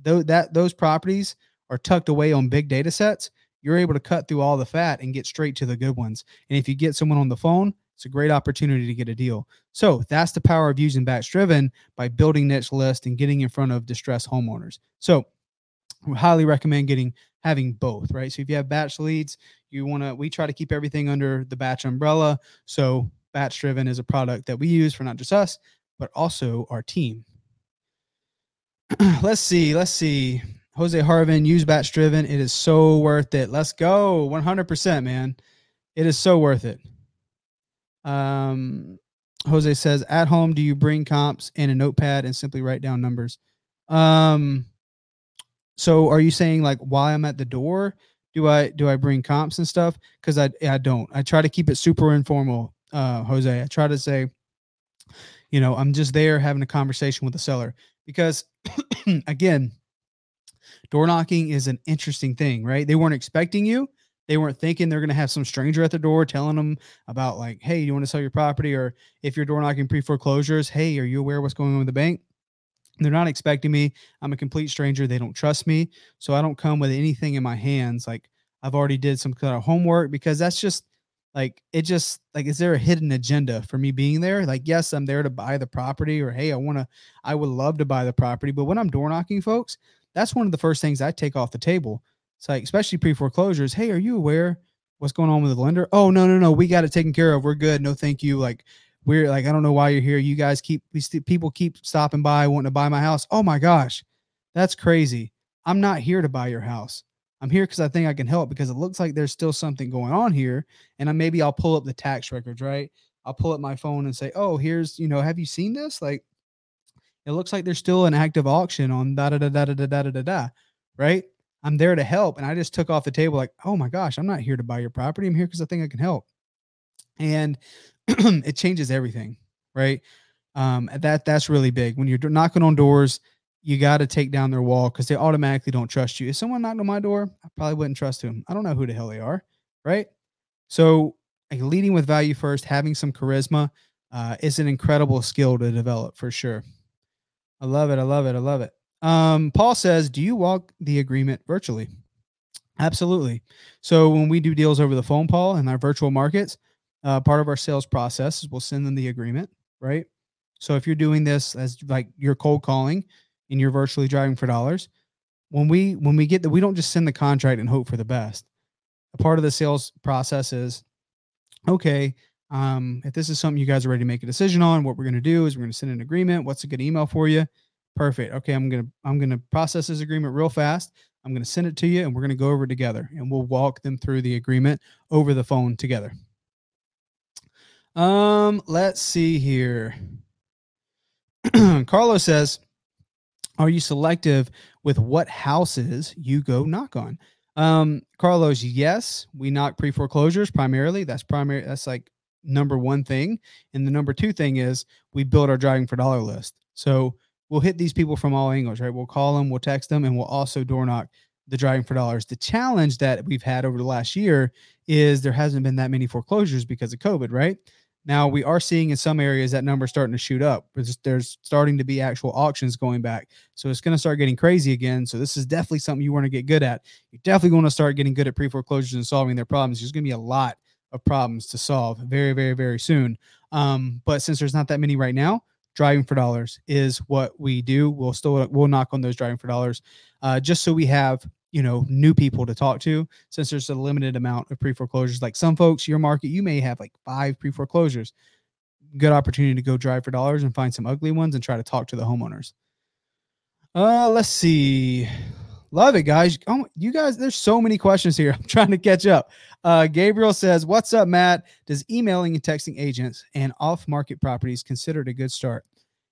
though that those properties are tucked away on big data sets, you're able to cut through all the fat and get straight to the good ones. And if you get someone on the phone, it's a great opportunity to get a deal. So that's the power of using batch driven by building niche list and getting in front of distressed homeowners. So we highly recommend getting having both, right? So if you have batch leads, you want to we try to keep everything under the batch umbrella. So batch driven is a product that we use for not just us, but also our team. let's see, let's see. Jose Harvin, use batch driven. It is so worth it. Let's go. 100%, man. It is so worth it. Um, Jose says, at home, do you bring comps and a notepad and simply write down numbers? Um, so are you saying like while I'm at the door, do I do I bring comps and stuff? Because I I don't. I try to keep it super informal, uh, Jose. I try to say, you know, I'm just there having a conversation with the seller because again, door knocking is an interesting thing, right? They weren't expecting you. They weren't thinking they're going to have some stranger at the door telling them about like, hey, you want to sell your property? Or if you're door knocking pre foreclosures, hey, are you aware what's going on with the bank? They're not expecting me. I'm a complete stranger. They don't trust me. So I don't come with anything in my hands. Like I've already did some kind of homework because that's just like it just like is there a hidden agenda for me being there? Like, yes, I'm there to buy the property, or hey, I want to, I would love to buy the property. But when I'm door knocking, folks, that's one of the first things I take off the table. It's like, especially pre foreclosures. Hey, are you aware what's going on with the lender? Oh, no, no, no. We got it taken care of. We're good. No, thank you. Like, we're like, I don't know why you're here. You guys keep, st- people keep stopping by, wanting to buy my house. Oh my gosh, that's crazy. I'm not here to buy your house. I'm here because I think I can help because it looks like there's still something going on here. And I, maybe I'll pull up the tax records, right? I'll pull up my phone and say, oh, here's, you know, have you seen this? Like, it looks like there's still an active auction on da da da da da da da da da, right? I'm there to help. And I just took off the table like, oh my gosh, I'm not here to buy your property. I'm here because I think I can help. And it changes everything, right? Um, that that's really big. When you're knocking on doors, you got to take down their wall because they automatically don't trust you. If someone knocked on my door, I probably wouldn't trust them. I don't know who the hell they are, right? So, like leading with value first, having some charisma, uh, is an incredible skill to develop for sure. I love it. I love it. I love it. Um, Paul says, Do you walk the agreement virtually? Absolutely. So when we do deals over the phone, Paul, in our virtual markets, uh, part of our sales process is we'll send them the agreement, right? So if you're doing this as like you're cold calling and you're virtually driving for dollars, when we when we get that, we don't just send the contract and hope for the best. A part of the sales process is okay. Um, if this is something you guys are ready to make a decision on, what we're going to do is we're going to send an agreement. What's a good email for you? Perfect. Okay, I'm gonna I'm gonna process this agreement real fast. I'm gonna send it to you, and we're gonna go over together, and we'll walk them through the agreement over the phone together. Um, let's see here. Carlos says, "Are you selective with what houses you go knock on?" Um, Carlos, yes, we knock pre foreclosures primarily. That's primary. That's like number one thing, and the number two thing is we build our driving for dollar list. So we'll hit these people from all angles, right? We'll call them, we'll text them, and we'll also door knock the driving for dollars. The challenge that we've had over the last year is there hasn't been that many foreclosures because of COVID, right? Now we are seeing in some areas that number starting to shoot up. There's starting to be actual auctions going back, so it's going to start getting crazy again. So this is definitely something you want to get good at. You're definitely going to start getting good at pre foreclosures and solving their problems. There's going to be a lot of problems to solve very, very, very soon. Um, but since there's not that many right now, driving for dollars is what we do. We'll still we'll knock on those driving for dollars, uh, just so we have you know new people to talk to. Since there's a limited amount of pre foreclosures, like some folks, your market, you may have like five pre foreclosures. Good opportunity to go drive for dollars and find some ugly ones and try to talk to the homeowners. Uh, let's see. Love it, guys. Oh, you guys, there's so many questions here. I'm trying to catch up. Uh, Gabriel says, What's up, Matt? Does emailing and texting agents and off market properties considered a good start?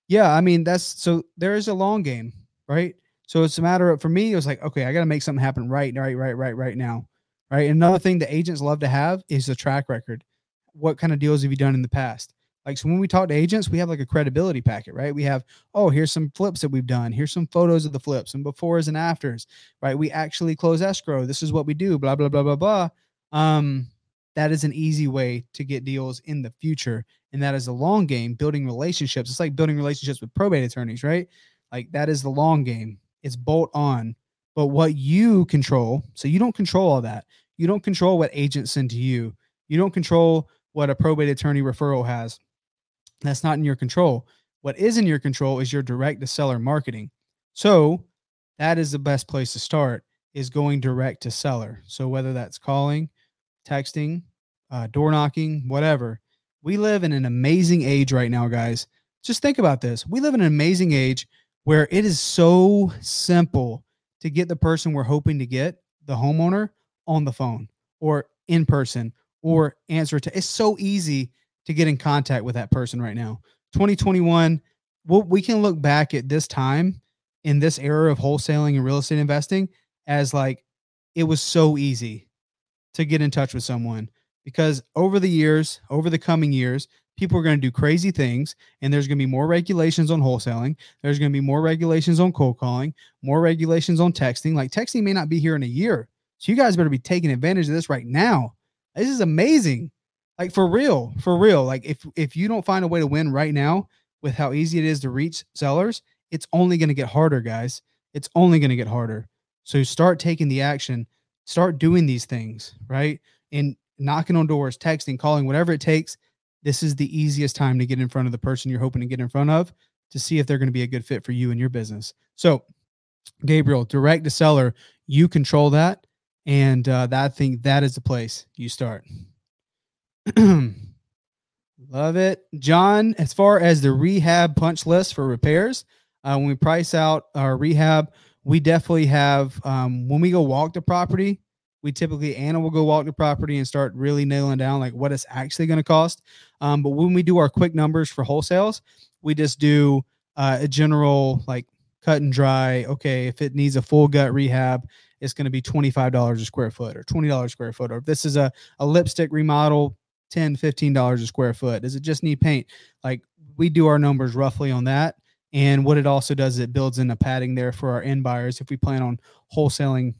Yeah, I mean, that's so there is a long game, right? So it's a matter of, for me, it was like, okay, I got to make something happen right, right, right, right, right now. Right. Another thing that agents love to have is a track record. What kind of deals have you done in the past? Like, so when we talk to agents, we have like a credibility packet, right? We have, oh, here's some flips that we've done. Here's some photos of the flips and befores and afters, right? We actually close escrow. This is what we do, blah, blah, blah, blah, blah. Um, that is an easy way to get deals in the future. And that is a long game, building relationships. It's like building relationships with probate attorneys, right? Like that is the long game. It's bolt on. But what you control, so you don't control all that. You don't control what agents send to you. You don't control what a probate attorney referral has that's not in your control. What is in your control is your direct to seller marketing. So that is the best place to start is going direct to seller. So whether that's calling, texting, uh, door knocking, whatever. We live in an amazing age right now, guys. Just think about this. We live in an amazing age where it is so simple to get the person we're hoping to get, the homeowner, on the phone or in person or answer to. It's so easy to get in contact with that person right now. 2021, we'll, we can look back at this time in this era of wholesaling and real estate investing as like it was so easy to get in touch with someone because over the years, over the coming years, people are going to do crazy things and there's going to be more regulations on wholesaling. There's going to be more regulations on cold calling, more regulations on texting. Like texting may not be here in a year. So you guys better be taking advantage of this right now. This is amazing. Like for real, for real. Like if if you don't find a way to win right now with how easy it is to reach sellers, it's only going to get harder, guys. It's only going to get harder. So start taking the action, start doing these things, right? And knocking on doors, texting, calling, whatever it takes. This is the easiest time to get in front of the person you're hoping to get in front of to see if they're going to be a good fit for you and your business. So, Gabriel, direct to seller, you control that, and uh, that thing that is the place you start. Love it. John, as far as the rehab punch list for repairs, uh, when we price out our rehab, we definitely have, um, when we go walk the property, we typically, Anna will go walk the property and start really nailing down like what it's actually going to cost. Um, but when we do our quick numbers for wholesales, we just do uh, a general like cut and dry. Okay, if it needs a full gut rehab, it's going to be $25 a square foot or $20 a square foot. Or if this is a, a lipstick remodel, 10 15 dollars a square foot? Does it just need paint? Like we do our numbers roughly on that and what it also does is it builds in a padding there for our end buyers. If we plan on wholesaling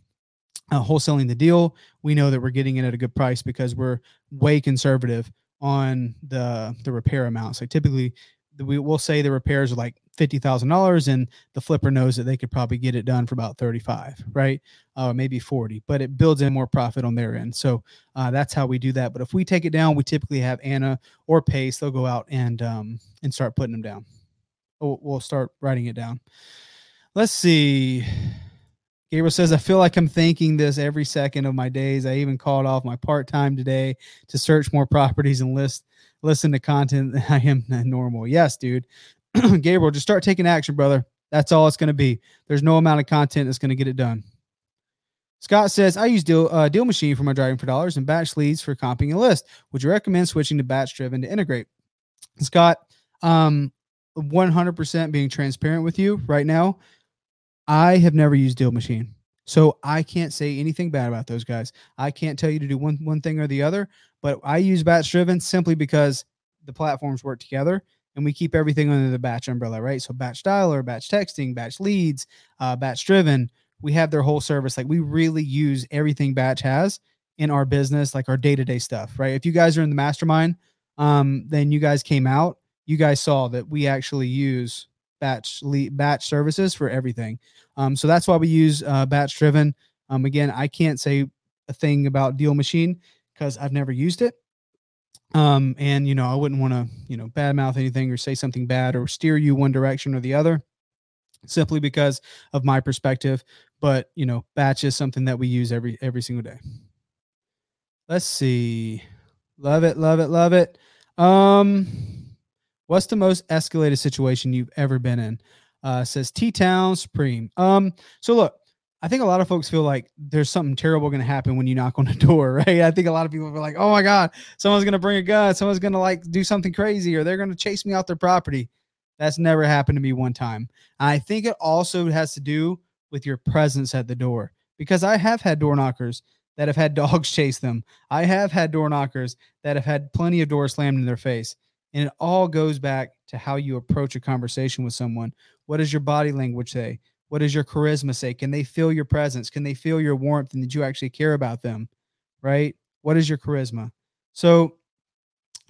uh, wholesaling the deal we know that we're getting it at a good price because we're way conservative on the the repair amount. So typically we will say the repairs are like fifty thousand dollars, and the flipper knows that they could probably get it done for about thirty five, right? Uh, maybe forty, but it builds in more profit on their end. So uh, that's how we do that. But if we take it down, we typically have Anna or Pace. They'll go out and um, and start putting them down. We'll, we'll start writing it down. Let's see. Gabriel says, I feel like I'm thinking this every second of my days. I even called off my part time today to search more properties and list listen to content I am normal. Yes, dude. Gabriel, just start taking action, brother. That's all it's going to be. There's no amount of content that's going to get it done. Scott says, I use Deal, uh, Deal Machine for my driving for dollars and batch leads for comping a list. Would you recommend switching to batch driven to integrate? Scott, um, 100% being transparent with you right now, I have never used Deal Machine. So I can't say anything bad about those guys. I can't tell you to do one one thing or the other, but I use batch driven simply because the platforms work together and we keep everything under the batch umbrella, right? So batch dialer, batch texting, batch leads, uh, batch driven. We have their whole service. Like we really use everything batch has in our business, like our day to day stuff, right? If you guys are in the mastermind, um, then you guys came out, you guys saw that we actually use batch lead, batch services for everything. Um, so that's why we use uh, batch driven. Um, again, I can't say a thing about Deal Machine because I've never used it. Um, and you know, I wouldn't want to, you know, badmouth anything or say something bad or steer you one direction or the other, simply because of my perspective. But you know, batch is something that we use every every single day. Let's see. Love it, love it, love it. Um, what's the most escalated situation you've ever been in? Uh, says T Town Supreme. Um, so look, I think a lot of folks feel like there's something terrible going to happen when you knock on the door, right? I think a lot of people are like, "Oh my god, someone's going to bring a gun, someone's going to like do something crazy, or they're going to chase me out their property." That's never happened to me one time. I think it also has to do with your presence at the door because I have had door knockers that have had dogs chase them. I have had door knockers that have had plenty of doors slammed in their face. And it all goes back to how you approach a conversation with someone. What does your body language say? What does your charisma say? Can they feel your presence? Can they feel your warmth and that you actually care about them? Right? What is your charisma? So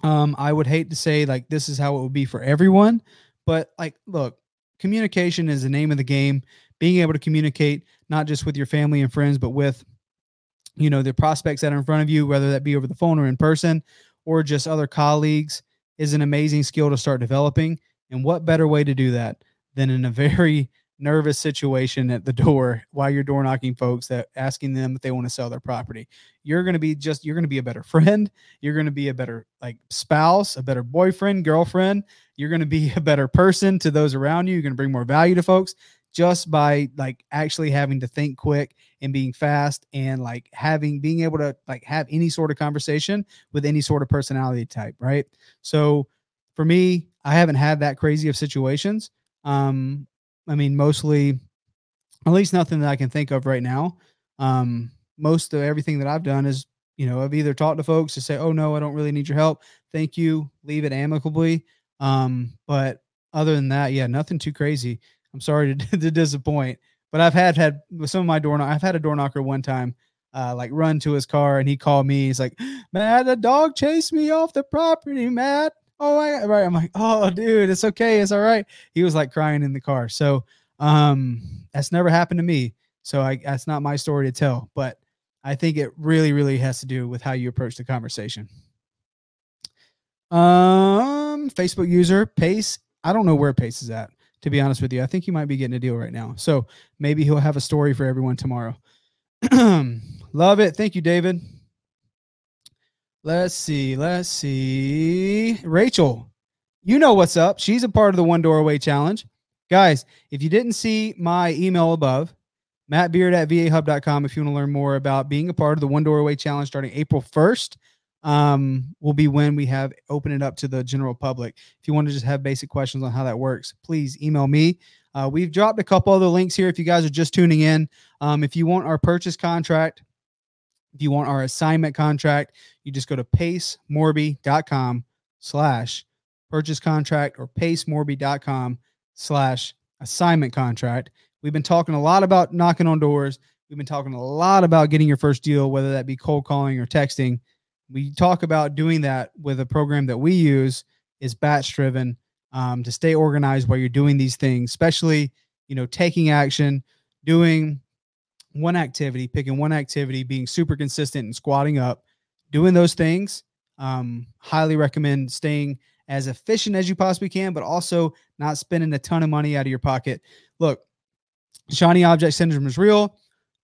um I would hate to say like this is how it would be for everyone, but like look, communication is the name of the game. Being able to communicate not just with your family and friends, but with you know the prospects that are in front of you, whether that be over the phone or in person, or just other colleagues, is an amazing skill to start developing. And what better way to do that than in a very nervous situation at the door while you're door knocking folks that asking them if they want to sell their property. You're going to be just you're going to be a better friend. You're going to be a better like spouse a better boyfriend girlfriend. You're going to be a better person to those around you. You're going to bring more value to folks just by like actually having to think quick and being fast and like having being able to like have any sort of conversation with any sort of personality type right? So for me i haven't had that crazy of situations. Um I mean, mostly, at least nothing that I can think of right now. Um, most of everything that I've done is, you know, I've either talked to folks to say, "Oh no, I don't really need your help. Thank you. Leave it amicably." Um, but other than that, yeah, nothing too crazy. I'm sorry to, to disappoint, but I've had had with some of my door. I've had a door knocker one time, uh, like run to his car, and he called me. He's like, "Matt, the dog chased me off the property, Matt." Oh my right. I'm like oh dude it's okay. It's all right. He was like crying in the car. So um that's never happened to me. So i that's not my story to tell but i think it really really has to do with how you approach the conversation. Um facebook user pace i don't know where pace is at to be honest with you. I think he might be getting a deal right now. So maybe he'll have a story for everyone tomorrow. Love it. Thank you david Let's see. Let's see. Rachel, you know what's up. She's a part of the One Door Away Challenge. Guys, if you didn't see my email above, mattbeard at vahub.com, if you want to learn more about being a part of the One Door Away Challenge starting April 1st, um, will be when we have open it up to the general public. If you want to just have basic questions on how that works, please email me. Uh, we've dropped a couple other links here if you guys are just tuning in. Um, if you want our purchase contract, if you want our assignment contract, you just go to pacemorby.com slash purchase contract or pacemorby.com slash assignment contract. We've been talking a lot about knocking on doors. We've been talking a lot about getting your first deal, whether that be cold calling or texting. We talk about doing that with a program that we use is batch driven. um, to stay organized while you're doing these things, especially you know taking action, doing one activity, picking one activity, being super consistent and squatting up, doing those things. Um, highly recommend staying as efficient as you possibly can, but also not spending a ton of money out of your pocket. Look, shiny object syndrome is real.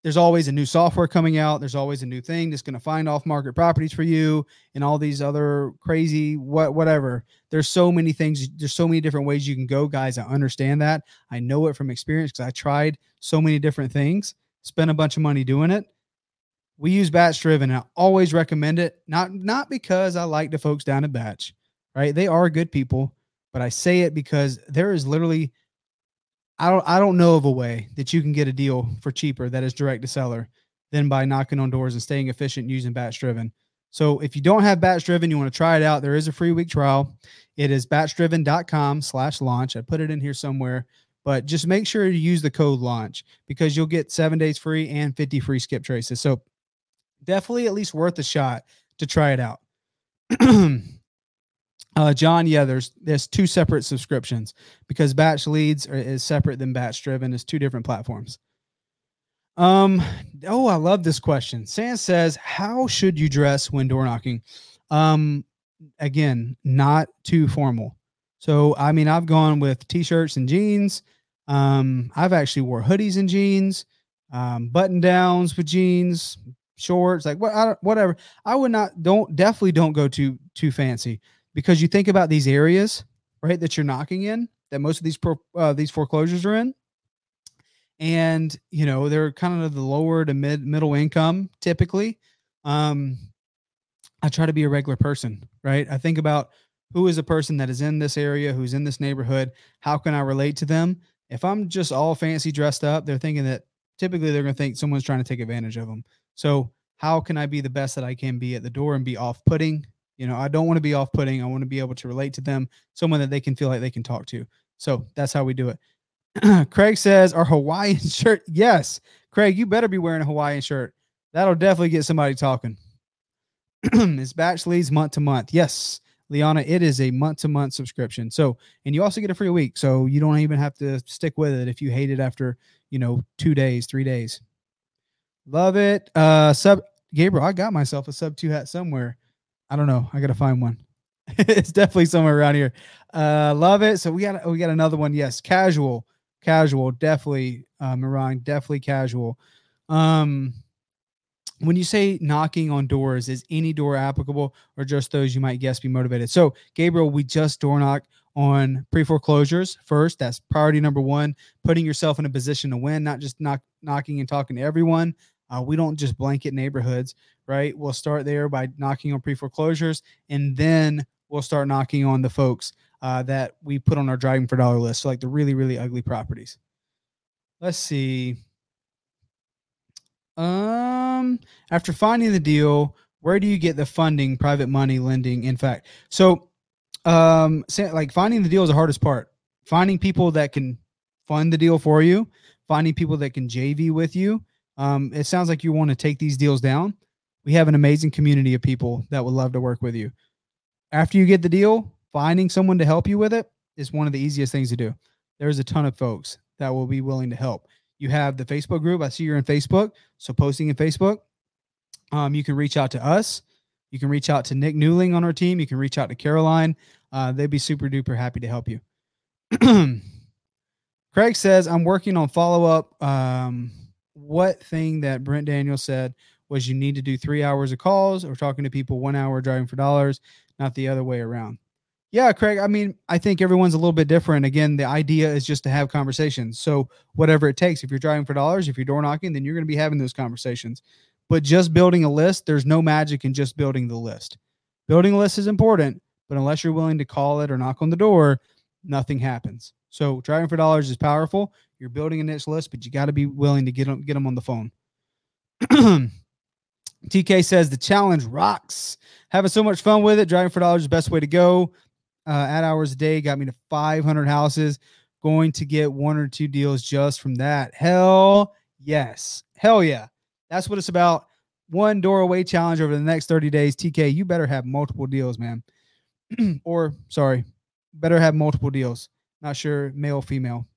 There's always a new software coming out. There's always a new thing that's going to find off market properties for you and all these other crazy what whatever. There's so many things. There's so many different ways you can go, guys. I understand that. I know it from experience because I tried so many different things spend a bunch of money doing it. We use Batch Driven. I always recommend it. Not not because I like the folks down at Batch, right? They are good people, but I say it because there is literally I don't I don't know of a way that you can get a deal for cheaper that is direct to seller than by knocking on doors and staying efficient using Batch Driven. So if you don't have Batch Driven, you want to try it out. There is a free week trial. It is batchdriven.com slash launch. I put it in here somewhere but just make sure to use the code launch because you'll get seven days free and 50 free skip traces. So definitely at least worth a shot to try it out. uh, John, yeah, there's there's two separate subscriptions because batch leads are, is separate than batch driven. It's two different platforms. Um, oh, I love this question. Sam says, How should you dress when door knocking? Um, again, not too formal. So, I mean, I've gone with t-shirts and jeans. Um, I've actually wore hoodies and jeans, um, button downs with jeans, shorts, like what, I, whatever. I would not, don't, definitely don't go too, too fancy because you think about these areas, right, that you're knocking in, that most of these, pro, uh, these foreclosures are in. And, you know, they're kind of the lower to mid middle income typically. Um, I try to be a regular person, right? I think about who is a person that is in this area, who's in this neighborhood? How can I relate to them? If I'm just all fancy dressed up, they're thinking that typically they're going to think someone's trying to take advantage of them. So, how can I be the best that I can be at the door and be off putting? You know, I don't want to be off putting. I want to be able to relate to them, someone that they can feel like they can talk to. So, that's how we do it. Craig says, Our Hawaiian shirt. Yes. Craig, you better be wearing a Hawaiian shirt. That'll definitely get somebody talking. it's batch leads month to month. Yes. Liana, it is a month to month subscription. So, and you also get a free week. So you don't even have to stick with it if you hate it after, you know, two days, three days. Love it. Uh, sub Gabriel, I got myself a Subto hat somewhere. I don't know. I got to find one. it's definitely somewhere around here. Uh, love it. So we got, we got another one. Yes. Casual, casual, definitely, uh, Mirang, definitely casual. Um, when you say knocking on doors, is any door applicable or just those you might guess be motivated? So, Gabriel, we just door knock on pre foreclosures first. That's priority number one, putting yourself in a position to win, not just knock, knocking and talking to everyone. Uh, we don't just blanket neighborhoods, right? We'll start there by knocking on pre foreclosures, and then we'll start knocking on the folks uh, that we put on our driving for dollar list. So, like the really, really ugly properties. Let's see. Um, after finding the deal, where do you get the funding, private money, lending? In fact, so, um, like finding the deal is the hardest part. Finding people that can fund the deal for you, finding people that can JV with you. Um, it sounds like you want to take these deals down. We have an amazing community of people that would love to work with you. After you get the deal, finding someone to help you with it is one of the easiest things to do. There's a ton of folks that will be willing to help. You have the Facebook group. I see you're in Facebook. So posting in Facebook. Um, you can reach out to us. You can reach out to Nick Newling on our team. You can reach out to Caroline. Uh, they'd be super duper happy to help you. Craig says, I'm working on follow up. Um, what thing that Brent Daniel said was you need to do three hours of calls or talking to people one hour driving for dollars, not the other way around. Yeah, Craig. I mean, I think everyone's a little bit different. Again, the idea is just to have conversations. So whatever it takes. If you're driving for dollars, if you're door knocking, then you're going to be having those conversations. But just building a list, there's no magic in just building the list. Building a list is important, but unless you're willing to call it or knock on the door, nothing happens. So driving for dollars is powerful. You're building a niche list, but you got to be willing to get them get them on the phone. TK says the challenge rocks. Having so much fun with it. Driving for dollars is the best way to go uh, at hours a day got me to 500 houses. Going to get one or two deals just from that. Hell yes. Hell yeah. That's what it's about. One door away challenge over the next 30 days. TK, you better have multiple deals, man. or, sorry, better have multiple deals. Not sure male female.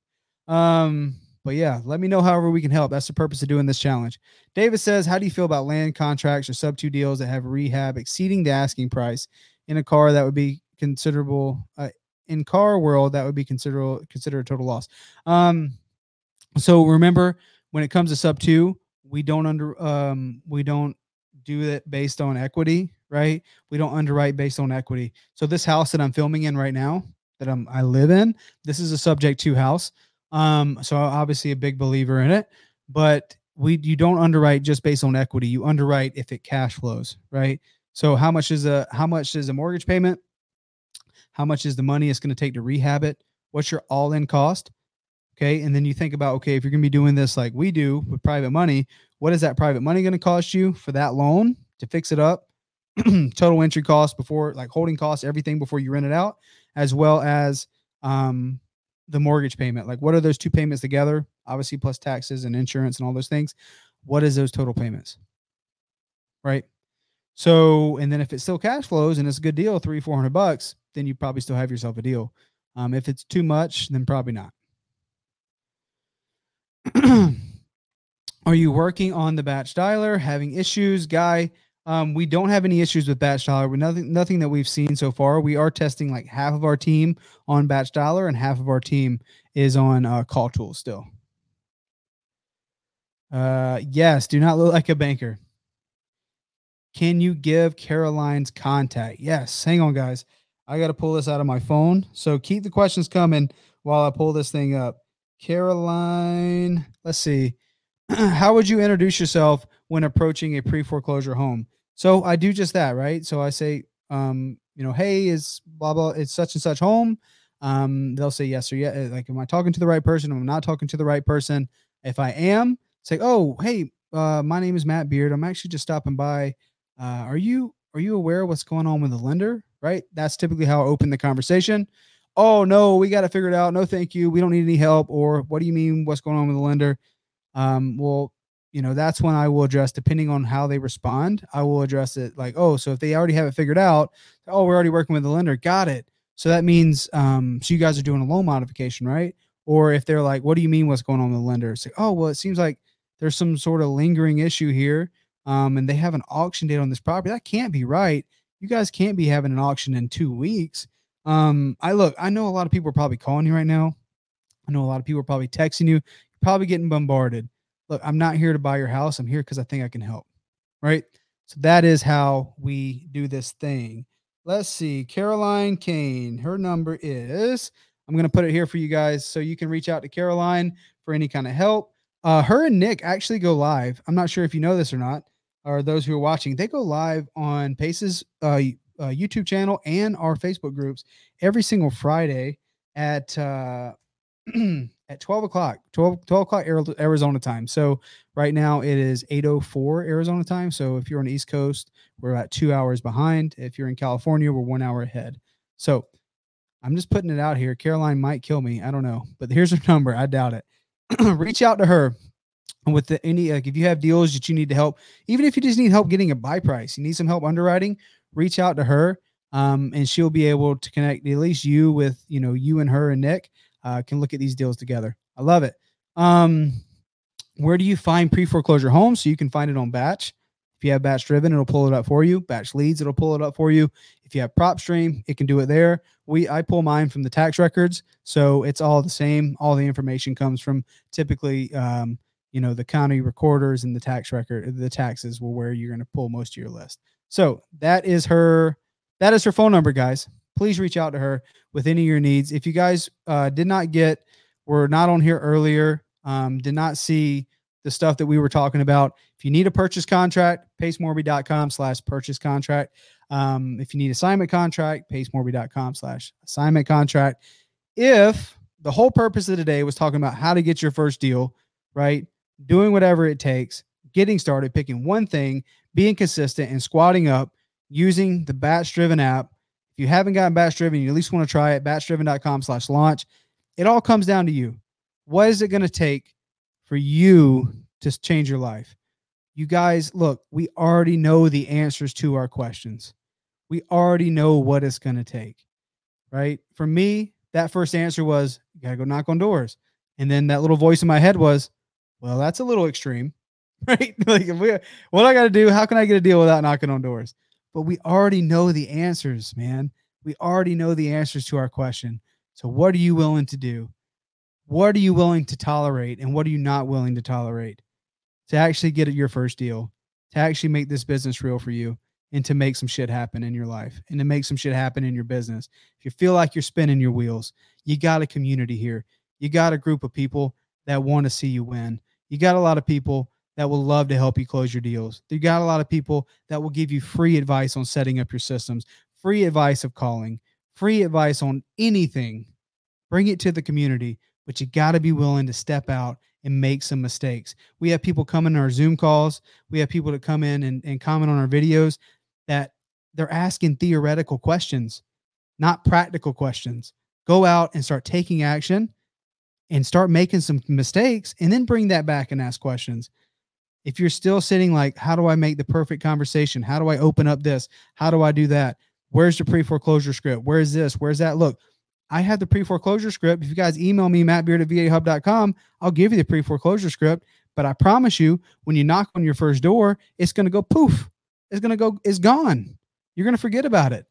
Um, but yeah, let me know however we can help. That's the purpose of doing this challenge. David says, How do you feel about land contracts or Subto deals that have rehab exceeding the asking price in a car that would be considerable uh, in car world that would be considerable consider a total loss. Um so remember when it comes to Subto, we don't under um we don't do it based on equity, right? We don't underwrite based on equity. So this house that I'm filming in right now, that I'm I live in, this is a subject to house. Um, so obviously a big believer in it, but we you don't underwrite just based on equity. You underwrite if it cash flows, right? So how much is a how much is a mortgage payment? How much is the money it's going to take to rehab it? What's your all-in cost? Okay, and then you think about okay, if you're going to be doing this like we do with private money, what is that private money going to cost you for that loan to fix it up? Total entry cost before like holding costs, everything before you rent it out, as well as um the mortgage payment. Like, what are those two payments together? Obviously, plus taxes and insurance and all those things. What is those total payments? Right. So, and then if it still cash flows and it's a good deal, three, 400 bucks, then you probably still have yourself a deal. Um, if it's too much, then probably not. Are you working on the batch dialer, having issues? Guy, um, we don't have any issues with Batch Dialer. We nothing nothing that we've seen so far. We are testing like half of our team on Batch Dialer and half of our team is on uh, Call Tools still. Uh, yes, do not look like a banker. Can you give Caroline's contact? Yes. Hang on, guys. I got to pull this out of my phone. So keep the questions coming while I pull this thing up. Caroline, let's see. How would you introduce yourself when approaching a pre foreclosure home? So I do just that, right? So I say, um, you know, hey, is blah blah, it's such and such home. Um, they'll say yes or yeah. Like, am I talking to the right person? Am I not talking to the right person? If I am, say, oh, hey, uh, my name is Matt Beard. I'm actually just stopping by. Uh, are you are you aware of what's going on with the lender? Right. That's typically how I open the conversation. Oh no, we got to figure it out. No, thank you. We don't need any help. Or what do you mean? What's going on with the lender? Um, well, you know, that's when I will address, depending on how they respond, I will address it like, oh, so if they already have it figured out, oh, we're already working with the lender, got it. So that means, um, so you guys are doing a loan modification, right? Or if they're like, what do you mean what's going on with the lender? It's like, oh, well, it seems like there's some sort of lingering issue here. Um, and they have an auction date on this property. That can't be right. You guys can't be having an auction in two weeks. Um, I look, I know a lot of people are probably calling you right now. I know a lot of people are probably texting you, You're probably getting bombarded look, I'm not here to buy your house. I'm here because I think I can help. Right. So that is how we do this thing. Let's see. Caroline Kane, her number is, I'm going to put it here for you guys so you can reach out to Caroline for any kind of help. Uh, her and Nick actually go live. I'm not sure if you know this or not, or those who are watching, they go live on Pace's uh, uh, YouTube channel and our Facebook groups every single Friday at uh, at 12 o'clock 12, 12 o'clock arizona time. So right now it is 804 arizona time. So if you're on the east coast we're about two hours behind. If you're in california we're one hour ahead. So i'm just putting it out here. Caroline might kill me. I don't know. But here's her number. I doubt it. Reach out to her with the, any like if you have deals that you need to help even if you just need help getting a buy price you need some help underwriting reach out to her um, and she'll be able to connect at least you with you know you and her and nick uh, can look at these deals together. I love it. Um, where do you find pre foreclosure homes? So you can find it on Batch. If you have Batch Driven, it'll pull it up for you. Batch Leads, it'll pull it up for you. If you have PropStream, it can do it there. We I pull mine from the tax records, so it's all the same. All the information comes from typically, um, you know, the county recorders and the tax record. The taxes will where you're going to pull most of your list. So that is her. That is her phone number, guys please reach out to her with any of your needs. If you guys uh, did not get, were not on here earlier, um, did not see the stuff that we were talking about, if you need a purchase contract, pacemorby.com slash purchase contract. Um, if you need assignment contract, pacemorby.com slash assignment contract. If the whole purpose of today was talking about how to get your first deal, right? Doing whatever it takes, getting started, picking one thing, being consistent, and squatting up using the batch driven app if you haven't gotten batch driven, you at least want to try it. Batchdriven.com slash launch. It all comes down to you. What is it going to take for you to change your life? You guys, look, we already know the answers to our questions. We already know what it's going to take. right? For me, that first answer was, you got to go knock on doors. And then that little voice in my head was, well, that's a little extreme, right? like, we, what I got to do? How can I get a deal without knocking on doors? But we already know the answers, man. We already know the answers to our question. So, what are you willing to do? What are you willing to tolerate? And what are you not willing to tolerate to actually get your first deal, to actually make this business real for you, and to make some shit happen in your life and to make some shit happen in your business? If you feel like you're spinning your wheels, you got a community here. You got a group of people that want to see you win. You got a lot of people that will love to help you close your deals. You got a lot of people that will give you free advice on setting up your systems, free advice of calling, free advice on anything. Bring it to the community, but you got to be willing to step out and make some mistakes. We have people come in our Zoom calls. We have people that come in and, and comment on our videos that they're asking theoretical questions, not practical questions. Go out and start taking action and start making some mistakes and then bring that back and ask questions. If you're still sitting like, how do I make the perfect conversation? How do I open up this? How do I do that? Where's the pre foreclosure script? Where's this? Where's that? Look, I have the pre foreclosure script. If you guys email me, mattbeard at vahub.com, I'll give you the pre foreclosure script. But I promise you, when you knock on your first door, it's going to go poof. It's going to go, it's gone. You're going to forget about it.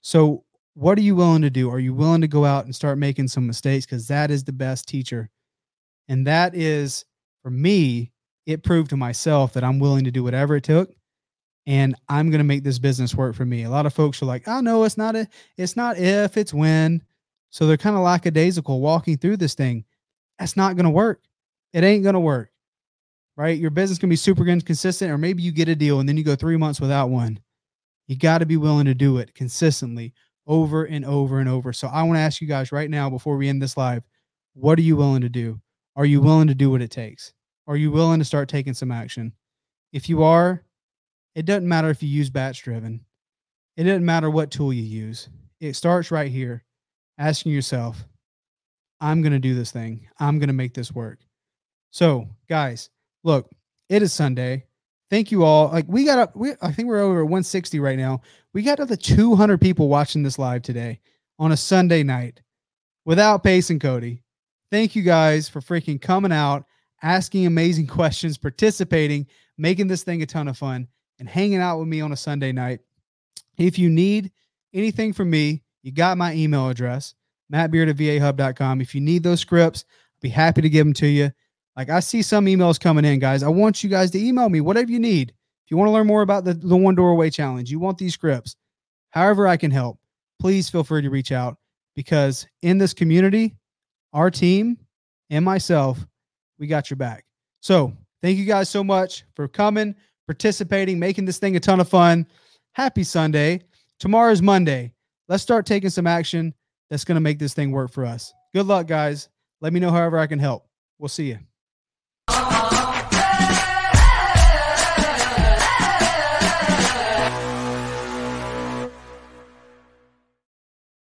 So what are you willing to do? Are you willing to go out and start making some mistakes? Because that is the best teacher. And that is, for me, it proved to myself that I'm willing to do whatever it took. And I'm going to make this business work for me. A lot of folks are like, oh, no, it's not a, it's not if, it's when. So they're kind of lackadaisical walking through this thing. That's not going to work. It ain't going to work. Right. Your business can be super inconsistent, or maybe you get a deal and then you go three months without one. You got to be willing to do it consistently over and over and over. So I want to ask you guys right now before we end this live, what are you willing to do? Are you willing to do what it takes? Are you willing to start taking some action? If you are, it doesn't matter if you use batch driven. It doesn't matter what tool you use. It starts right here, asking yourself, I'm going to do this thing. I'm going to make this work. So, guys, look, it is Sunday thank you all. Like we got up, we I think we're over 160 right now. We got to the 200 people watching this live today on a Sunday night without Pace and Cody. Thank you guys for freaking coming out, asking amazing questions, participating, making this thing a ton of fun, and hanging out with me on a Sunday night. If you need anything from me, you got my email address, mattbeard at vahub.com. If you need those scripts, I'll be happy to give them to you. Like I see some emails coming in, guys. I want you guys to email me whatever you need. If you want to learn more about the, the One Door Away challenge, you want these scripts, however I can help, please feel free to reach out because in this community, our team and myself, we got your back. So thank you guys so much for coming, participating, making this thing a ton of fun. Happy Sunday. Tomorrow's Monday. Let's start taking some action that's going to make this thing work for us. Good luck, guys. Let me know however I can help. We'll see you. Oh.